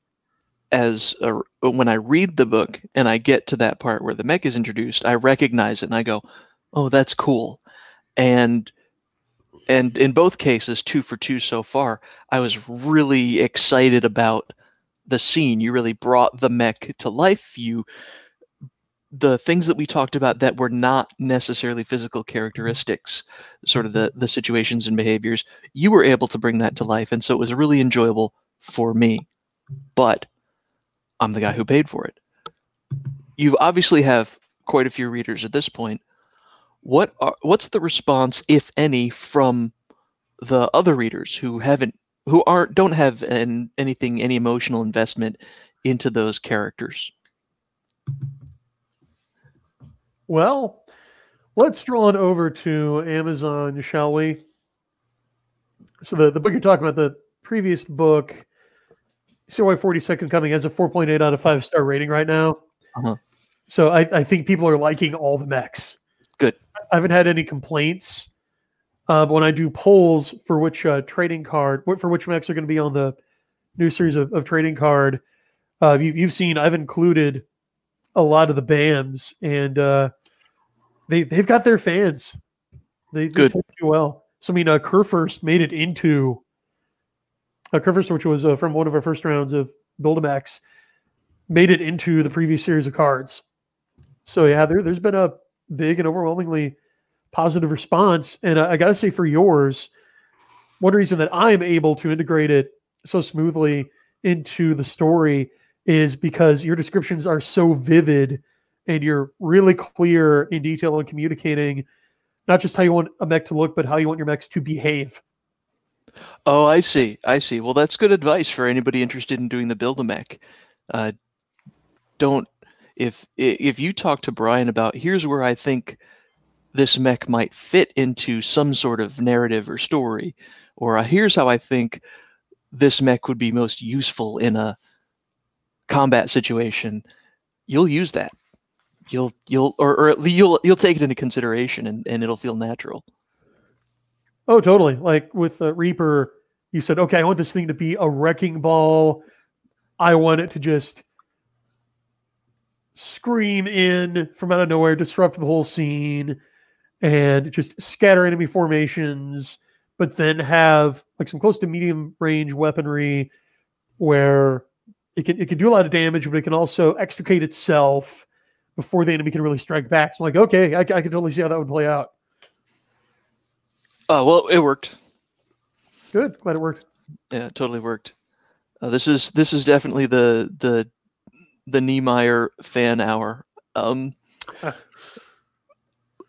as a, when I read the book and I get to that part where the mech is introduced, I recognize it and I go, "Oh, that's cool," and and in both cases, two for two so far, I was really excited about the scene. You really brought the mech to life. You the things that we talked about that were not necessarily physical characteristics, sort of the mm-hmm. the situations and behaviors, you were able to bring that to life, and so it was really enjoyable for me. But I'm the guy who paid for it. You obviously have quite a few readers at this point. What are, what's the response, if any, from the other readers who haven't who aren't don't have an, anything any emotional investment into those characters? Well, let's draw it over to Amazon, shall we? So the, the book you're talking about, the previous book, CY 42nd Coming has a 4.8 out of 5 star rating right now. Uh-huh. So I, I think people are liking all the mechs. Good. I haven't had any complaints. Uh, when I do polls for which uh, trading card, for which mechs are going to be on the new series of, of trading card, uh, you, have seen I've included a lot of the BAMs, and uh, they they've got their fans. They, they do well. So I mean, uh, Kurfürst made it into uh, Kurfürst, which was uh, from one of our first rounds of Build-A-Mechs, made it into the previous series of cards. So yeah, there, there's been a big and overwhelmingly positive response. And I, I got to say, for yours, one reason that I'm able to integrate it so smoothly into the story is because your descriptions are so vivid and you're really clear in detail in communicating not just how you want a mech to look, but how you want your mechs to behave. Oh, I see. I see. Well, that's good advice for anybody interested in doing the build a mech. Uh, don't if if you talk to Brian about here's where I think this mech might fit into some sort of narrative or story, or uh, here's how I think this mech would be most useful in a combat situation, you'll use that. You'll you'll or, or you'll you'll take it into consideration and, and it'll feel natural. Oh, totally. Like with uh, Reaper, you said, okay, I want this thing to be a wrecking ball. I want it to just scream in from out of nowhere, disrupt the whole scene, and just scatter enemy formations, but then have like some close to medium range weaponry where it can it can do a lot of damage, but it can also extricate itself before the enemy can really strike back. So I'm like, okay, I, I can totally see how that would play out. Oh well, it worked. Good, glad it worked. Yeah, it totally worked. Uh, this is this is definitely the the the Niemeier fan hour. Um,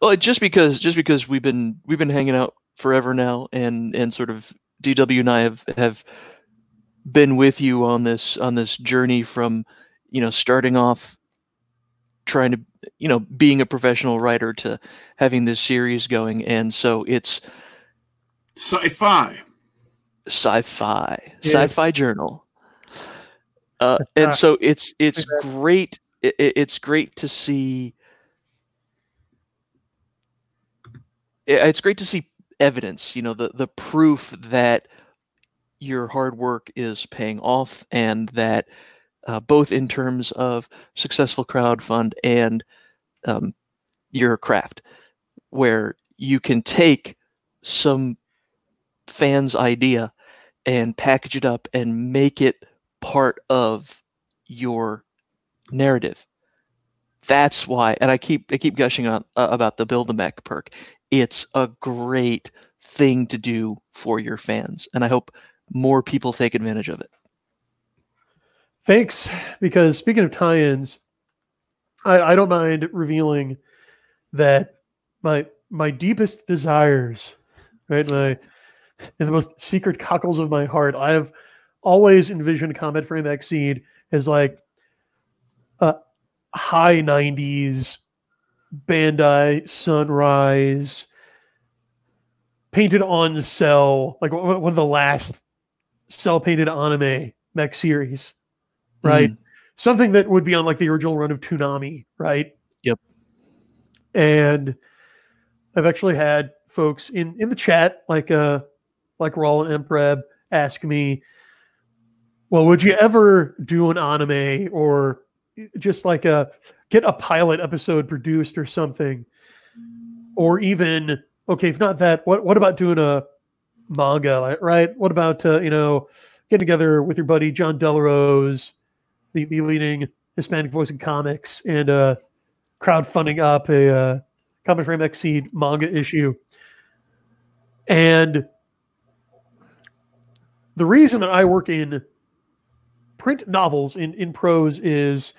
well, just because just because we've been we've been hanging out forever now, and and sort of DW and I have have been with you on this on this journey from you know starting off trying to you know being a professional writer to having this series going and so it's sci-fi. Sci-fi. Yeah. sci-fi journal. Uh, [laughs] and so it's it's great it, it's great to see it's great to see evidence you know the the proof that your hard work is paying off and that uh, both in terms of successful crowdfund and um, your craft where you can take some fan's idea and package it up and make it part of your narrative that's why and i keep i keep gushing on uh, about the build a mech perk it's a great thing to do for your fans and i hope more people take advantage of it. Thanks. Because speaking of tie-ins, I, I don't mind revealing that my my deepest desires, right, my in [laughs] the most secret cockles of my heart, I have always envisioned Combat Frame XSeed as like a high 90s Bandai Sunrise painted on cell, like one of the last cell painted anime mech series, right? Mm. Something that would be on like the original run of Toonami, right? Yep. And I've actually had folks in in the chat, like uh, like Roland Empreb, ask me, well, would you ever do an anime or just like a get a pilot episode produced or something, or even okay, if not that, what what about doing a manga, right? What about uh, you know getting together with your buddy Jon Del Arroz, the, the leading Hispanic voice in comics, and uh, crowdfunding up a uh, Combat Frame XSeed manga issue, and the reason that I work in print novels in, in prose is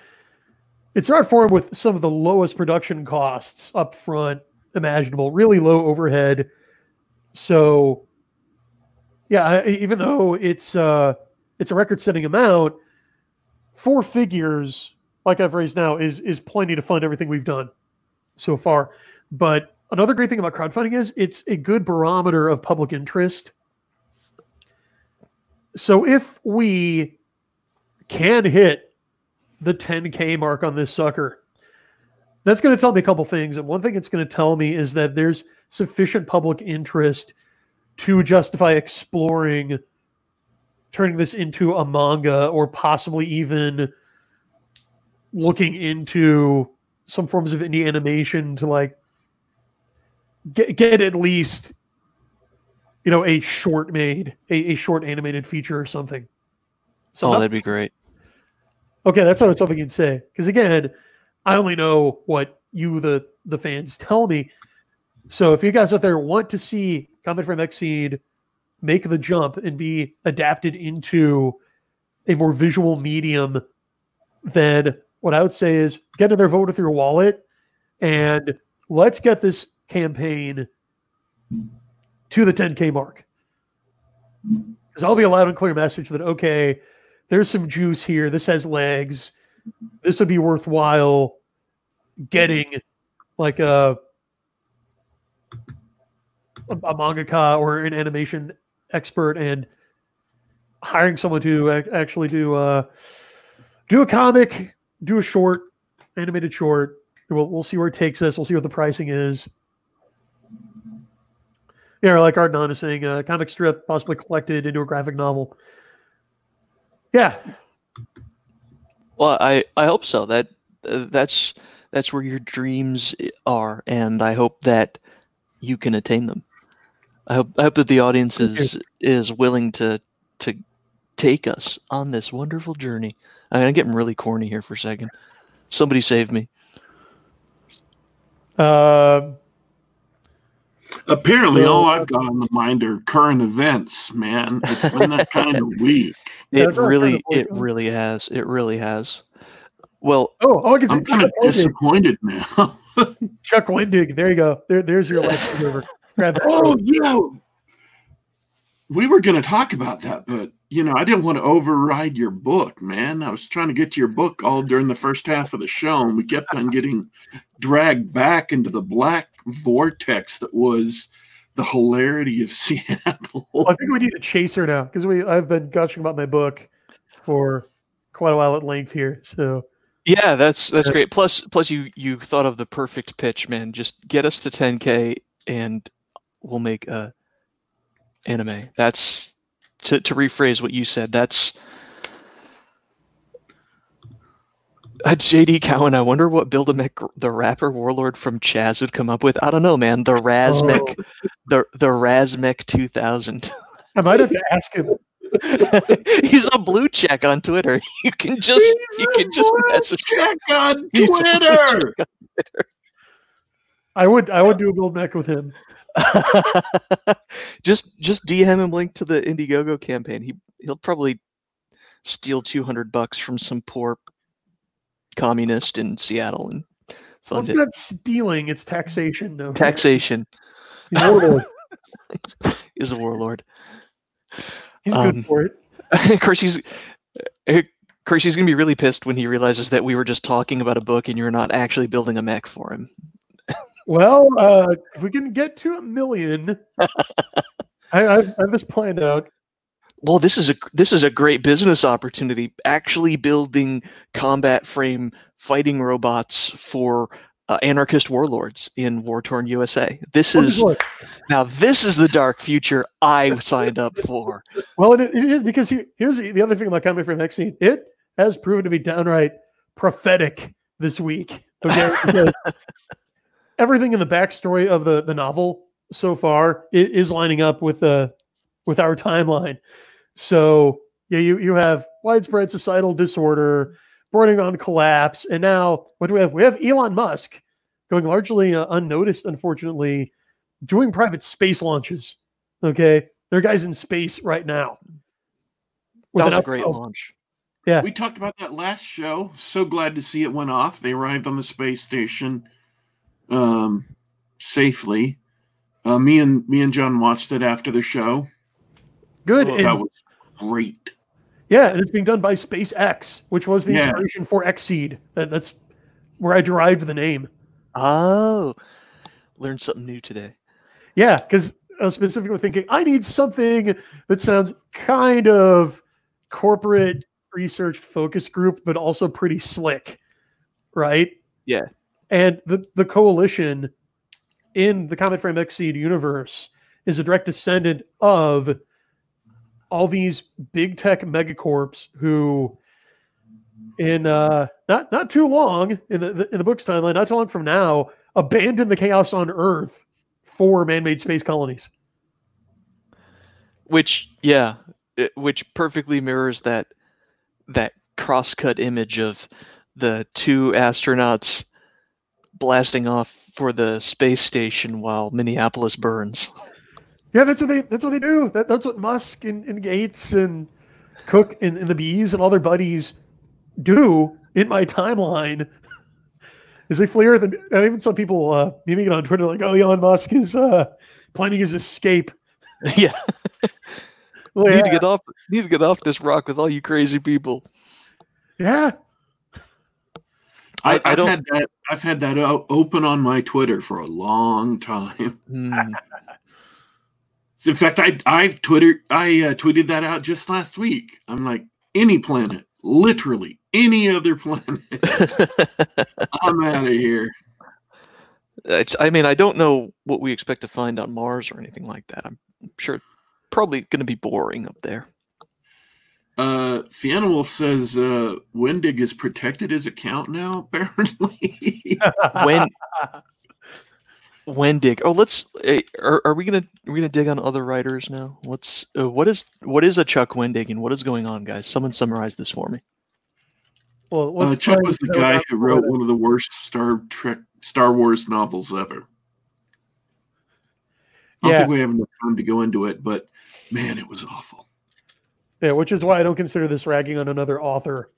it's an art form with some of the lowest production costs up front imaginable, really low overhead. So yeah, even though it's uh it's a record setting amount, four figures like I've raised now is is plenty to fund everything we've done so far. But another great thing about crowdfunding is it's a good barometer of public interest. So if we can hit the 10K mark on this sucker, that's going to tell me a couple things. And one thing it's going to tell me is that there's sufficient public interest to justify exploring turning this into a manga or possibly even looking into some forms of indie animation to like get, get at least you know a short made a, a short animated feature or something so Oh, not- that'd be great. Okay, that's what I was hoping you'd say. Because again, I only know what you, the the fans, tell me. So if you guys out there want to see Combat Frame XSeed make the jump and be adapted into a more visual medium, then what I would say is get in there, vote with your wallet, and let's get this campaign to the 10K mark. Because I'll be a loud and clear message that, okay, there's some juice here. This has legs. This would be worthwhile getting like a a, a mangaka or an animation expert and hiring someone to ac- actually do uh do a comic, do a short, animated short. We'll we'll see where it takes us. We'll see what the pricing is. Yeah, like Ardnan is saying, a comic strip possibly collected into a graphic novel. Yeah, Well, I I hope so. That uh, that's that's where your dreams are, and I hope that you can attain them. I hope I hope that the audience is is willing to to take us on this wonderful journey. I mean, I'm getting really corny here for a second. Somebody save me. Um, Apparently, So- all I've got on the mind are current events, man. It's been that kind of [laughs] week. It That's what I'm trying really it really has. It really has. Well, oh, oh, I can I'm kind of disappointed now. [laughs] Chuck Wendig. There you go. There, there's your life preserver. Grab that. oh, yeah. We were going to talk about that, but you know, I didn't want to override your book, man. I was trying to get to your book all during the first half of the show, and we kept on getting dragged back into the black vortex that was the hilarity of [laughs] Seattle. Well, I think we need a chaser now because we I've been gushing about my book for quite a while at length here. So yeah, that's that's Yeah. great. Plus plus you you thought of the perfect pitch, man. Just get us to 10k and we'll make a anime. That's to to rephrase what you said. That's Uh, JD Cowan, I wonder what Build a Mech the rapper warlord from Chaz would come up with. I don't know, man. The Razmech, the the Razmech 2000. I might have to ask him. [laughs] He's a blue check on Twitter. [laughs] You can just He's you a can just blue message. check on He's a blue Twitter. I would I would do a build mech with him. [laughs] just just DM him link to the Indiegogo campaign. He he'll probably steal 200 bucks from some poor communist in Seattle and Well, fund it's it. not stealing; it's taxation. No Taxation warlord. [laughs] is a warlord. He's Um, good for it. of course, he's. Of course, he's gonna be really pissed when he realizes that we were just talking about a book and you're not actually building a mech for him. Well, uh, if we can get to a million, [laughs] I, I, I this planned out. Well, this is a this is a great business opportunity. Actually, building combat frame fighting robots for uh, anarchist warlords in war torn USA. This is now this is the dark future I signed up for. Well, it, it is because he, here's the, the other thing about Combat Frame XSeed. It has proven to be downright prophetic this week. Okay, [laughs] because everything in the backstory of the the novel so far is lining up with the with our timeline. So yeah, you you have widespread societal disorder, bordering on collapse, and now what do we have? We have Elon Musk going largely uh, unnoticed, unfortunately, doing private space launches. Okay, there are guys in space right now. That was a great oh, launch. Yeah, We talked about that last show. So glad to see it went off. They arrived on the space station um, safely. Uh, me and me and John watched it after the show. good. Oh, That was great. Yeah, and it's being done by SpaceX, which was the Yeah. inspiration for Xseed. That, that's where I derived the name. Oh, learned something new today. Yeah, because I was specifically thinking I need something that sounds kind of corporate research focus group, but also pretty slick, right? Yeah. And the the coalition in the Combat Frame XSeed universe is a direct descendant of all these big tech megacorps who in uh not not too long in the, the in the book's timeline not too long from now abandon the chaos on earth for man-made space colonies. Which yeah, it- which perfectly mirrors that that cross-cut image of the two astronauts blasting off for the space station while Minneapolis burns. [laughs] yeah that's what they that's what they do. That, that's what musk and, and gates and cook and, and the bees and all their buddies do in my timeline. [laughs] Is they flee earth and, and even some people uh memeing it on twitter like oh elon musk is uh planning his escape. [laughs] Yeah, well, need yeah, to get off need to get off this rock with all you crazy people. yeah I- I, I have had that. I've had that open on my Twitter for a long time. [laughs] Hmm. In fact, I I've Twitter I uh, tweeted that out just last week. I'm like any planet, literally any other planet. [laughs] [laughs] I'm out of here. It's, I mean, I don't know what we expect to find on Mars or anything like that. I'm sure probably going to be boring up there. Uh, Fianimal says uh, Wendig has protected his account now. [laughs] Apparently, When Wendig. Oh, let's. eh, Are, are we gonna are we gonna dig on other writers now? What's uh, what is what is a Chuck Wendig and what is going on, guys? Someone summarize this for me. well uh, Chuck was the guy who wrote one of the worst Star Trek Star Wars novels ever. I don't Yeah. think we have enough time to go into it, but man, it was awful. Yeah, which is why I don't consider this ragging on another author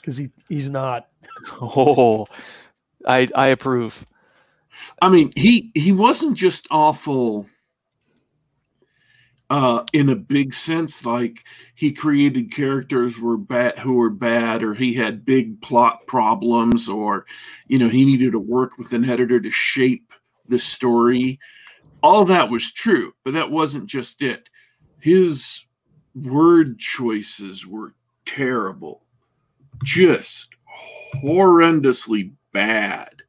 because he, he's not. [laughs] Oh, I I approve. I mean, he he wasn't just awful uh in a big sense like he created characters were bad who were bad or he had big plot problems or you know he needed to work with an editor to shape the story all that was true but that wasn't just it his word choices were terrible just horrendously bad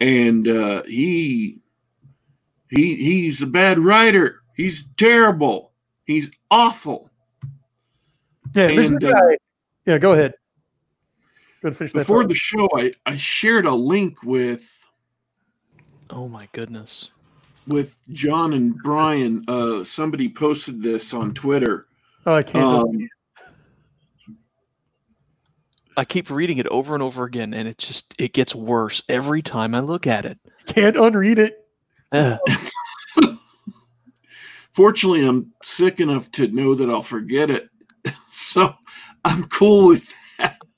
and uh, he he he's a bad writer. He's terrible. He's awful. Yeah, this is And, uh, guy. Yeah, go ahead. Go ahead and finish that Before the show, I, I shared a link with Oh my goodness. with John and Brian. Uh, somebody posted this on Twitter. Oh, I can't. Um, I keep reading it over and over again, and it just it gets worse every time I look at it. can't unread it. Ugh. [laughs] fortunately, I'm sick enough to know that I'll forget it, [laughs] so I'm cool with.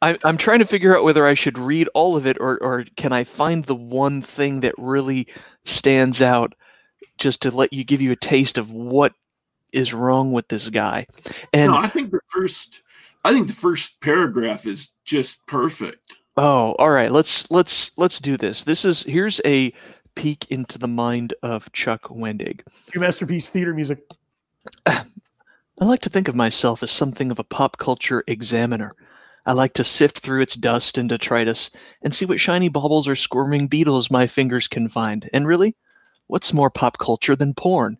I, I'm trying to figure out whether I should read all of it or, or can I find the one thing that really stands out just to let you give you a taste of what is wrong with this guy. And no, I think the first I think the first paragraph is just perfect. Oh, all right. Let's let's let's do this. This is here's a peek into the mind of Chuck Wendig. Your masterpiece theater music. [sighs] I like to think of myself as something of a pop culture examiner. I like to sift through its dust and detritus and see what shiny baubles or squirming beetles my fingers can find. And really, what's more pop culture than porn?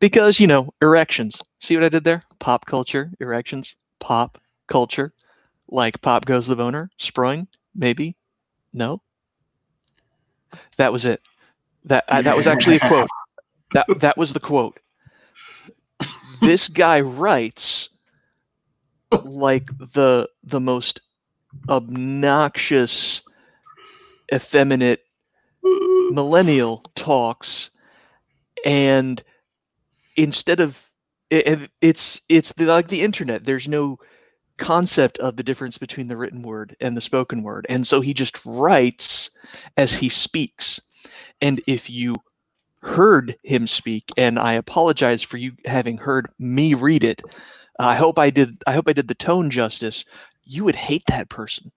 Because, you know, erections. See what I did there? Pop culture, erections, pop culture. Like Pop Goes the Boner, Sproing, maybe? No? That was it. That uh, that was actually a quote. [laughs] That that was the quote. This guy writes like the the most obnoxious effeminate millennial talks and instead of it, it's it's like the internet. There's no concept of the difference between the written word and the spoken word. And so he just writes as he speaks. And if you heard him speak and i apologize for you having heard me read it i hope i did i hope i did the tone justice. You would hate that person.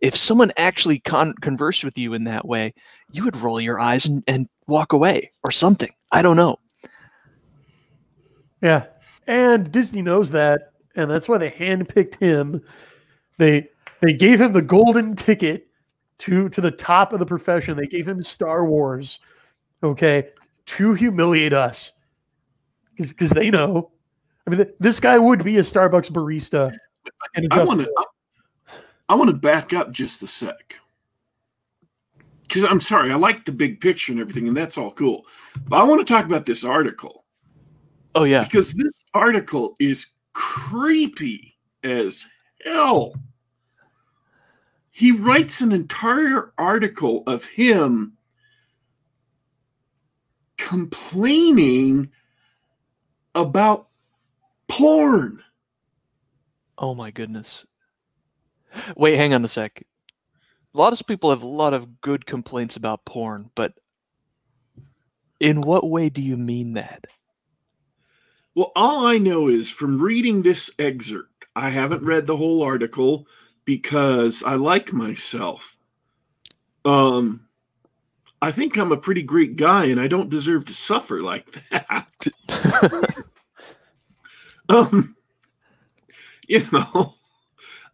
If someone actually con- conversed with you in that way you would roll your eyes and, and walk away or something. I don't know Yeah. And Disney knows that, and that's why they handpicked him. They they gave him the golden ticket to to the top of the profession. They gave him Star Wars, okay, to humiliate us. Because they know. I mean, th- this guy would be a Starbucks barista. I want to I want to back up just a sec. Cuz I'm sorry, I like the big picture and everything and that's all cool. But I want to talk about this article oh yeah because this article is creepy as hell. He writes an entire article of him complaining about porn. Oh my goodness. Wait, hang on a sec. A lot of people have a lot of good complaints about porn, but in what way do you mean that? Well, all I know is from reading this excerpt, I haven't read the whole article because I like myself. Um, I think I'm a pretty great guy and I don't deserve to suffer like that. [laughs] um, you know,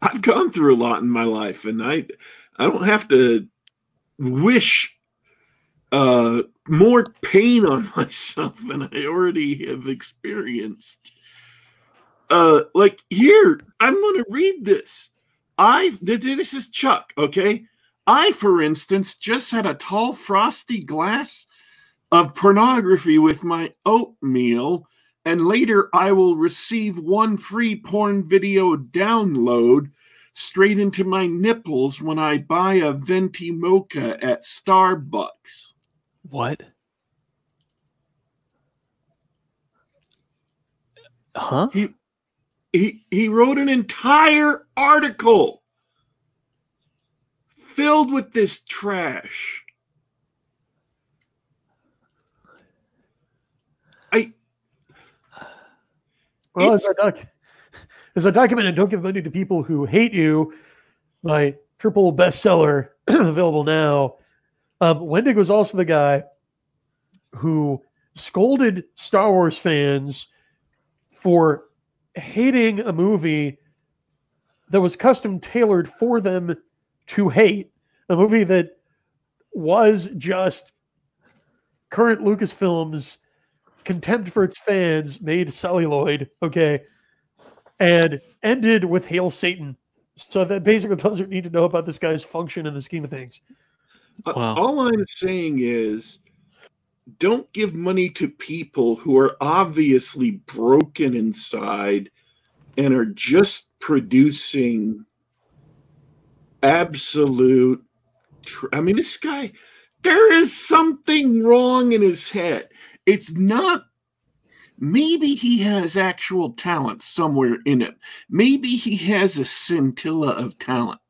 I've gone through a lot in my life and I, I don't have to wish uh, more pain on [laughs] myself than I already have experienced. Uh, like here, I'm going to read this. I this is Chuck. Okay, I, for instance, just had a tall frosty glass of pornography with my oatmeal, and later I will receive one free porn video download straight into my nipples when I buy a venti mocha at Starbucks. What? Huh? He he he wrote an entire article filled with this trash. I Well, as It's- I, doc- as I documented, Don't Give Money to People Who Hate You, my triple bestseller [clears throat] available now. Um, Wendig was also the guy who scolded Star Wars fans for hating a movie that was custom tailored for them to hate. A movie that was just current Lucasfilms contempt for its fans made celluloid, okay, and ended with Hail Satan. So that basically doesn't need to know about this guy's function in the scheme of things. Uh, Wow. All I'm saying is don't give money to people who are obviously broken inside and are just producing absolute. Tr- I mean, this guy, there is something wrong in his head. It's not. Maybe he has actual talent somewhere in it. Maybe he has a scintilla of talent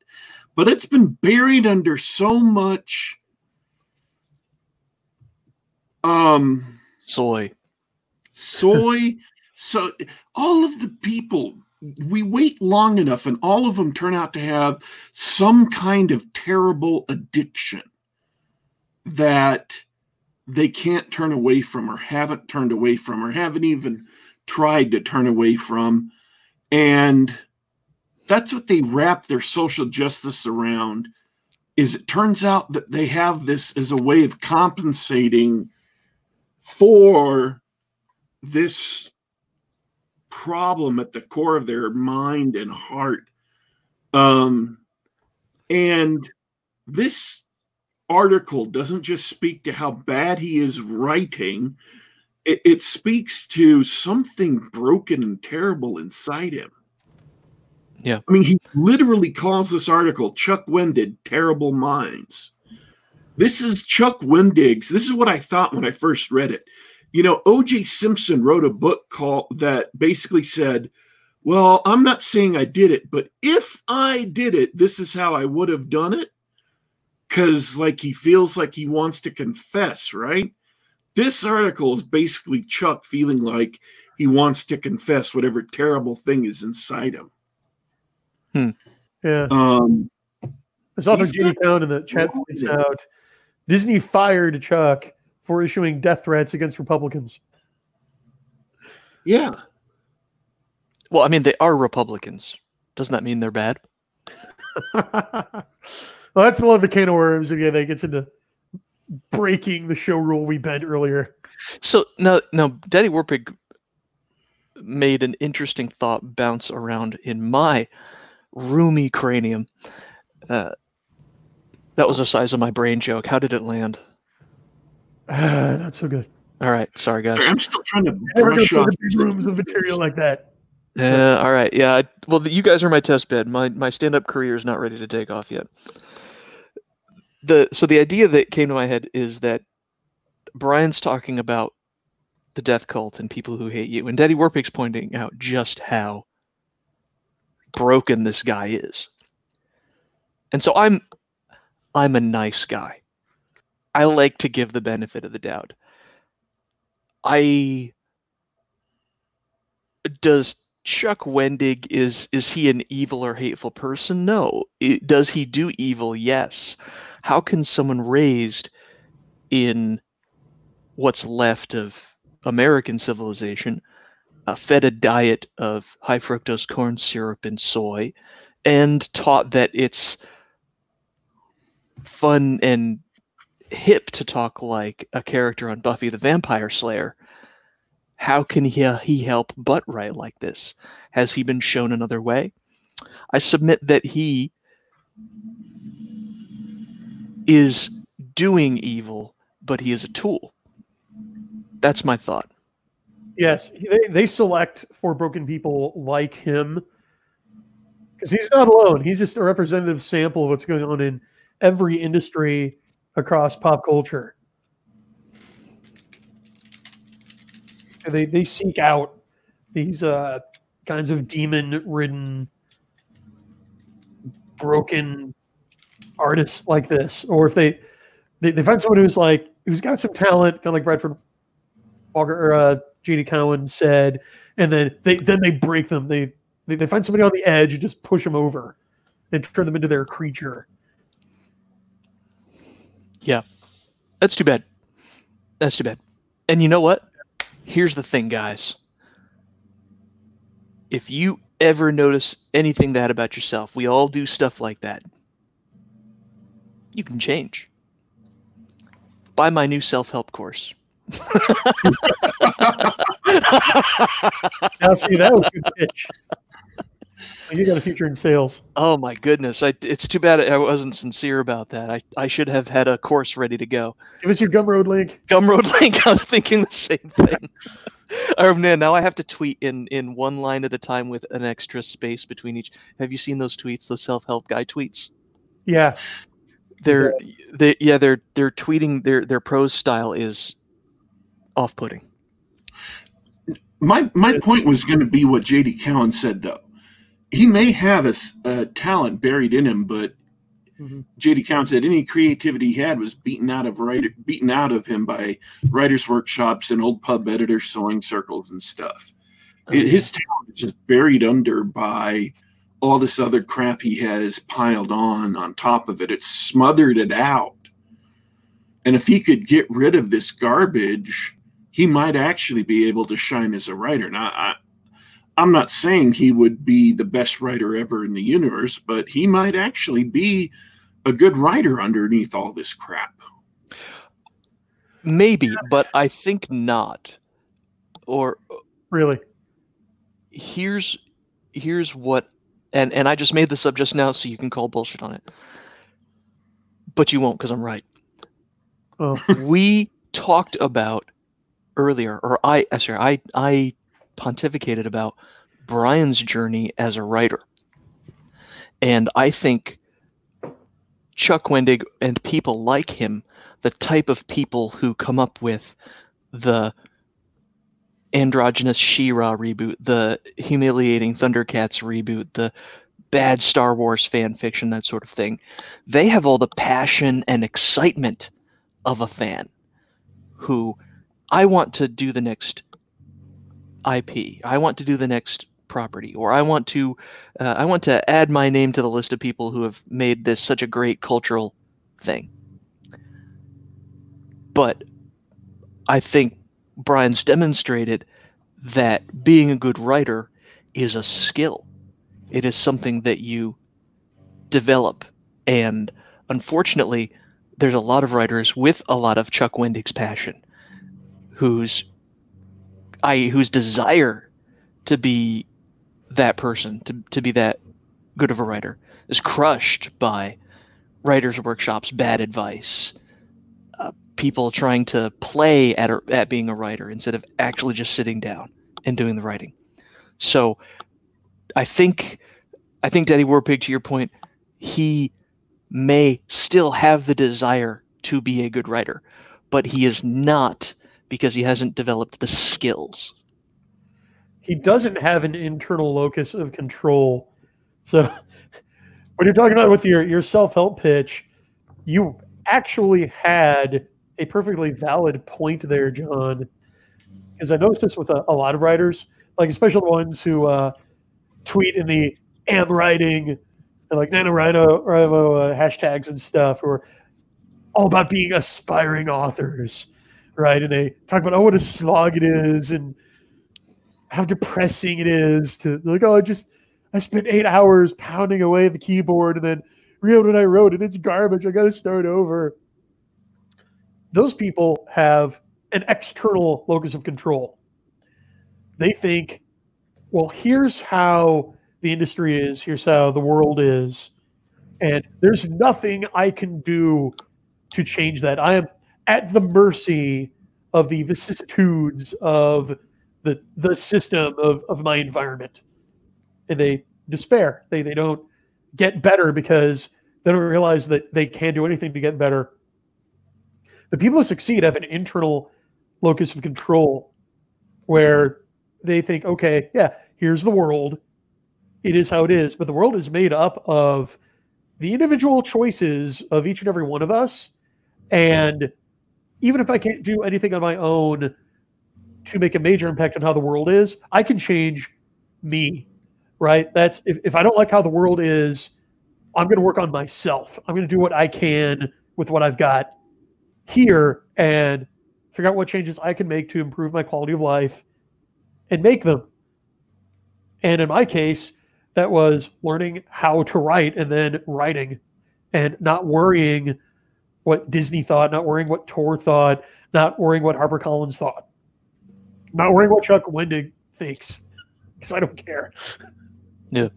but it's been buried under so much um Soy. soy so all of the people we wait long enough and all of them turn out to have some kind of terrible addiction that they can't turn away from or haven't turned away from or haven't even tried to turn away from and that's what they wrap their social justice around is it turns out that they have this as a way of compensating for this problem at the core of their mind and heart. Um and this article doesn't just speak to how bad he is writing it, it speaks to something broken and terrible inside him Yeah. i mean he literally calls this article chuck wendig terrible minds. This is chuck wendig's this is what i thought when i first read it. You know oj simpson wrote a book called that basically said well i'm not saying i did it but if i did it this is how i would have done it. Because like he feels like he wants to confess right? This article is basically chuck feeling like he wants to confess whatever terrible thing is inside him Yeah. um This author He's J.D. got- Cowan in the chat points out Disney fired Chuck for issuing death threats against Republicans. yeah Well, I mean, they are Republicans. Doesn't that mean they're bad? [laughs] well, that's the one of the can of worms again that gets into breaking the show rule we bent earlier. So now, now, Daddy Warpig made an interesting thought bounce around in my roomy cranium. Uh, that was the size of my brain joke. How did it land? Ah, [sighs] not so good. All right, sorry guys. Sorry, i'm still trying to Never brush off big rooms of material like that. Yeah, all right. Yeah. I, well, the, you guys are my test bed. My my stand-up career is not ready to take off yet. The so the idea that came to my head is that Brian's talking about the death cult and people who hate you, and Daddy Warpig's pointing out just how broken this guy is. And so I'm I'm a nice guy. I like to give the benefit of the doubt. I does Chuck Wendig is is he an evil or hateful person? No. I- does he do evil? Yes. How can someone raised in what's left of American civilization, uh, fed a diet of high fructose corn syrup and soy, and taught that it's fun and hip to talk like a character on Buffy the Vampire Slayer? How can he, he help but write like this? Has he been shown another way? I submit that he is doing evil, but he is a tool. That's my thought. Yes, they, they select for broken people like him because he's not alone. He's just a representative sample of what's going on in every industry across pop culture. And they they seek out these uh, kinds of demon-ridden, broken artists like this, or if they they, they find someone who's like who's got some talent, kind of like Bradford Walker or uh, J.D. Cowan said, and then they then they break them. They, they they find somebody on the edge and just push them over and turn them into their creature. Yeah. That's too bad. That's too bad. And you know what? Here's the thing, guys. If you ever notice anything that about yourself, we all do stuff like that. You can change. Buy my new self help course. Now, see, that was a good pitch. You got a future in sales. oh my goodness. I, it's too bad I wasn't sincere about that. I, I should have had a course ready to go. Give us your Gumroad link. Gumroad link. I was thinking the same thing. oh man, now I have to tweet in in one line at a time with an extra space between each. Have you seen those tweets? Those self help guy tweets. Yeah, They're they yeah they're they're tweeting their their prose style is off putting. My my point was going to be what J.D. Cowan said, though. He may have a talent buried in him, but Mhm. J.D. Cowan said any creativity he had was beaten out of writer, beaten out of him by writers' workshops and old pub editor sewing circles and stuff. It- His talent is just buried under by all this other crap he has piled on on top of it. It's smothered it out. And if he could get rid of this garbage, he might actually be able to shine as a writer. Now, I, I'm not saying he would be the best writer ever in the universe, but he might actually be a good writer underneath all this crap. Maybe, but I think not. Or Really. here's here's what and and I just made this up just now so you can call bullshit on it. But you won't because I'm right. Oh, we talked about earlier, or I sorry, I I pontificated about Brian's journey as a writer. And I think Chuck Wendig and people like him, the type of people who come up with the androgynous She-Ra reboot, the humiliating Thundercats reboot, the bad Star Wars fan fiction, that sort of thing. They have all the passion and excitement of a fan who I want to do the next IP. I want to do the next property, or I want to uh, I want to add my name to the list of people who have made this such a great cultural thing. But I think Brian's demonstrated that being a good writer is a skill. It is something that you develop, and unfortunately, there's a lot of writers with a lot of Chuck Wendig's passion, whose I whose desire to be that person, to to be that good of a writer, is crushed by writers' workshops, bad advice, uh, people trying to play at a, at being a writer instead of actually just sitting down and doing the writing. So, I think I think Daddy Warpig, to your point, he may still have the desire to be a good writer, but he is not because he hasn't developed the skills. he doesn't have an internal locus of control. So [laughs] when you're talking about with your, your self-help pitch, you actually had a perfectly valid point there, John. Because I noticed this with a, a lot of writers, like especially the ones who uh, tweet in the am writing and like NaNoWriMo uh, hashtags and stuff, who are all about being aspiring authors, right? And they talk about, oh, what a slog it is and how depressing it is to like, oh, I just I spent eight hours pounding away at the keyboard and then read what I wrote and it's garbage. I got to start over. Those people have an external locus of control. They think, well, here's how the industry is, here's how the world is, and there's nothing I can do to change that. I am at the mercy of the vicissitudes of the the system of, of my environment. And they despair. They they don't get better because they don't realize that they can't do anything to get better. The people who succeed have an internal locus of control where they think, okay, yeah, here's the world. It is how it is. But the world is made up of the individual choices of each and every one of us. And even if I can't do anything on my own to make a major impact on how the world is, I can change me, right? That's if, if I don't like how the world is, I'm going to work on myself. I'm going to do what I can with what I've got here and figure out what changes I can make to improve my quality of life and make them. And in my case, that was learning how to write and then writing and not worrying what Disney thought, not worrying what Tor thought, not worrying what HarperCollins thought, not worrying what Chuck Wendig thinks, because I don't care. Yeah.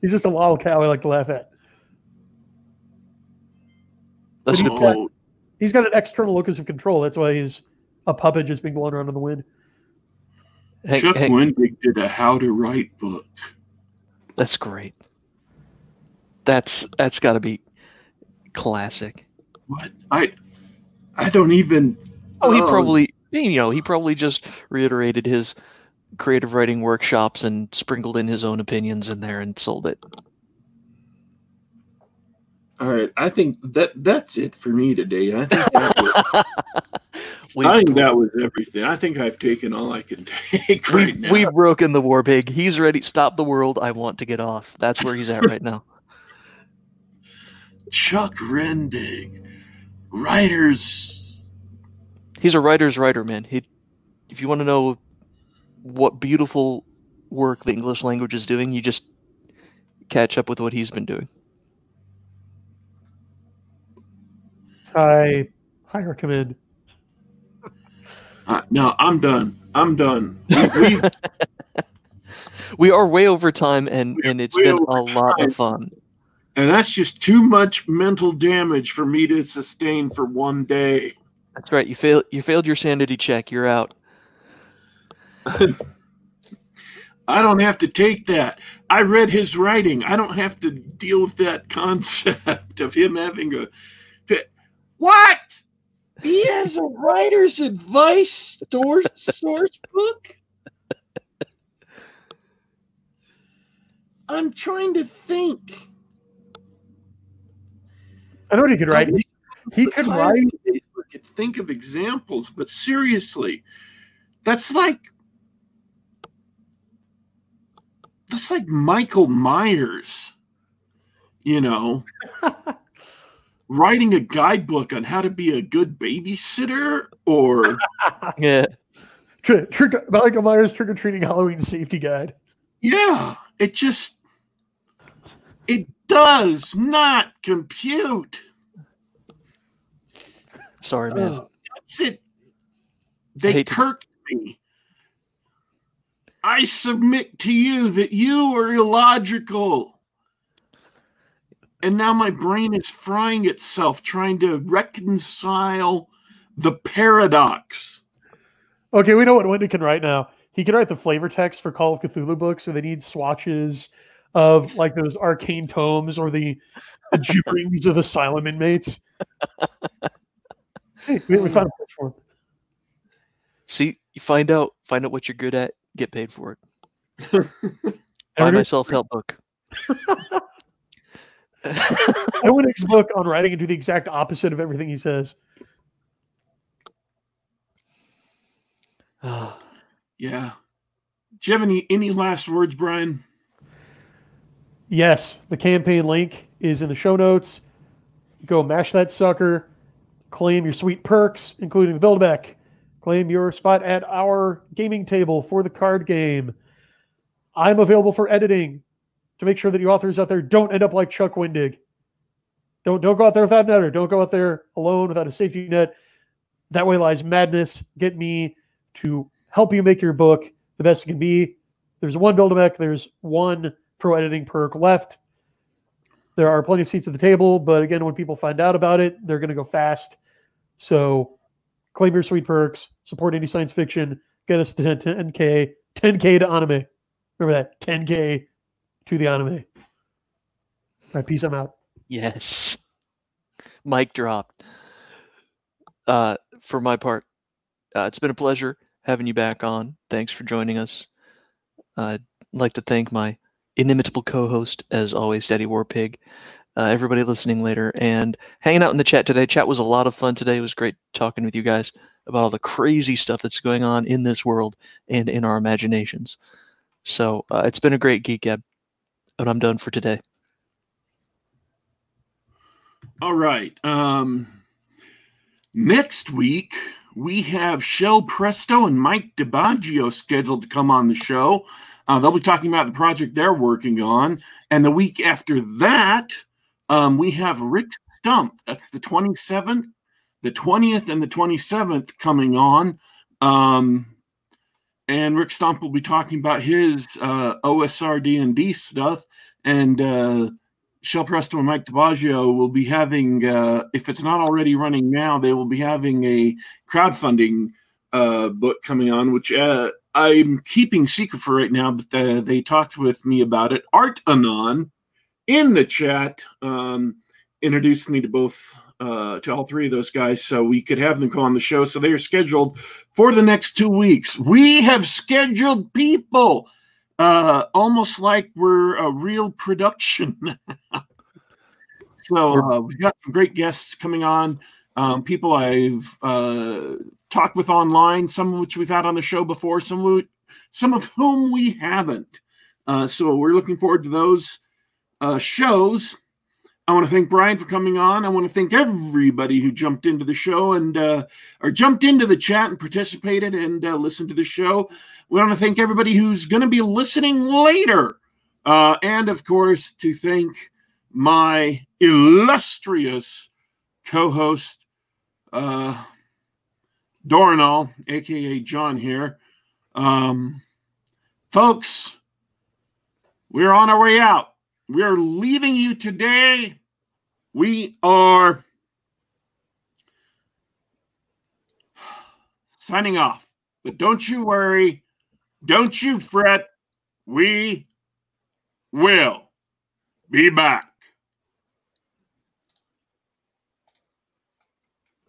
He's just a lol cow I like to laugh at. That's a But good point. He's got an external locus of control. That's why he's a puppet just being blown around in the wind. Hey, Chuck hey, Wendig did a how to write book. that's great. That's that's got to be classic. What? I I don't even Oh, he probably you know he probably just reiterated his creative writing workshops and sprinkled in his own opinions in there and sold it. All right, I think that that's it for me today. I think that was, [laughs] We, I think that was everything. I think I've taken all I can [laughs] take we, right now. we've broken the Warpig. He's ready. Stop the world. I want to get off. That's where he's at right now. [laughs] Chuck Wendig, writers. He's a writer's writer, man. He, if you want to know what beautiful work the English language is doing, you just catch up with what he's been doing. I I recommend. Uh, no, I'm done. I'm done. We, we, [laughs] We are way over time, and and it's been a lot time. of fun. And that's just too much mental damage for me to sustain for one day. That's right. You failed. You failed your sanity check. You're out. [laughs] I don't have to take that. I read his writing. I don't have to deal with that [laughs] concept of him having a. What? He has a writer's advice source, source book? I'm trying to think. I know what he could write. He, he could write. could think of examples, but seriously, that's like that's like Michael Myers, you know, [laughs] writing a guidebook on how to be a good babysitter, or [laughs] Yeah. Trick, trick, Michael Myers trick or treating Halloween safety guide. yeah, it just it does not compute. Sorry, man. Ugh. That's it. They hate to- me. I submit to you that you are illogical. And now my brain is frying itself trying to reconcile the paradox. Okay, we know what Wendig can write now. He can write the flavor text for Call of Cthulhu books where they need swatches of like those arcane tomes or the, the gibberings of asylum inmates. [laughs] See, we, we found a place for. See, you find out find out what you're good at. Get paid for it. [laughs] Buy Every- my self help book. Owen's book on writing and do the exact opposite of everything he says. Ah, [sighs] Yeah. Do you have any, any last words, Brian? Yes, the campaign link is in the show notes. Go mash that sucker, claim your sweet perks, including the build back. Claim your spot at our gaming table for the card game. I'm available for editing to make sure that you authors out there don't end up like Chuck Wendig. Don't don't go out there without an editor. Don't go out there alone without a safety net. That way lies madness. Get me to help you make your book the best it can be. There's one build back. There's one pro editing perk left. There are plenty of seats at the table, but again, when people find out about it, they're going to go fast. So claim your sweet perks, support indie science fiction, get us to 10, k 10K to anime. Remember that 10K to the anime. All right, peace. I'm out. yes. Mic dropped. Uh, for my part, uh, it's been a pleasure having you back on. Thanks for joining us. I'd like to thank my inimitable co-host, as always, Daddy Warpig. Uh, everybody listening later and hanging out in the chat today. Chat was a lot of fun today. It was great talking with you guys about all the crazy stuff that's going on in this world and in our imaginations. So uh, it's been a great geek gab, and I'm done for today. All right. Um, next week, we have Shell Presto and Mike DiBaggio scheduled to come on the show. Uh, they'll be talking about the project they're working on. And the week after that, um, we have Rick Stump. That's the 27th, the 20th, and the 27th coming on. Um, and Rick Stump will be talking about his uh, OSR D&D stuff. And uh, Shell Presto and Mike DiBaggio will be having, uh, if it's not already running now, they will be having a crowdfunding uh, book coming on, which uh, I'm keeping secret for right now, but uh, they talked with me about it. Art Anon in the chat um, introduced me to both, uh, to all three of those guys, so we could have them come on the show. So they are scheduled for the next two weeks. We have scheduled people uh, almost like we're a real production. [laughs] so uh, we've got some great guests coming on. Um, people I've talked with online, some of which we've had on the show before, some of, some of whom we haven't. Uh, so we're looking forward to those uh, shows. I want to thank Brian for coming on. I want to thank everybody who jumped into the show and uh, or jumped into the chat and participated and uh, listened to the show. We want to thank everybody who's going to be listening later, uh, and of course to thank my illustrious co-host uh, Dorrinal, aka John here. Um, folks, we're on our way out. We are leaving you today. We are signing off. But don't you worry. Don't you fret. We will be back.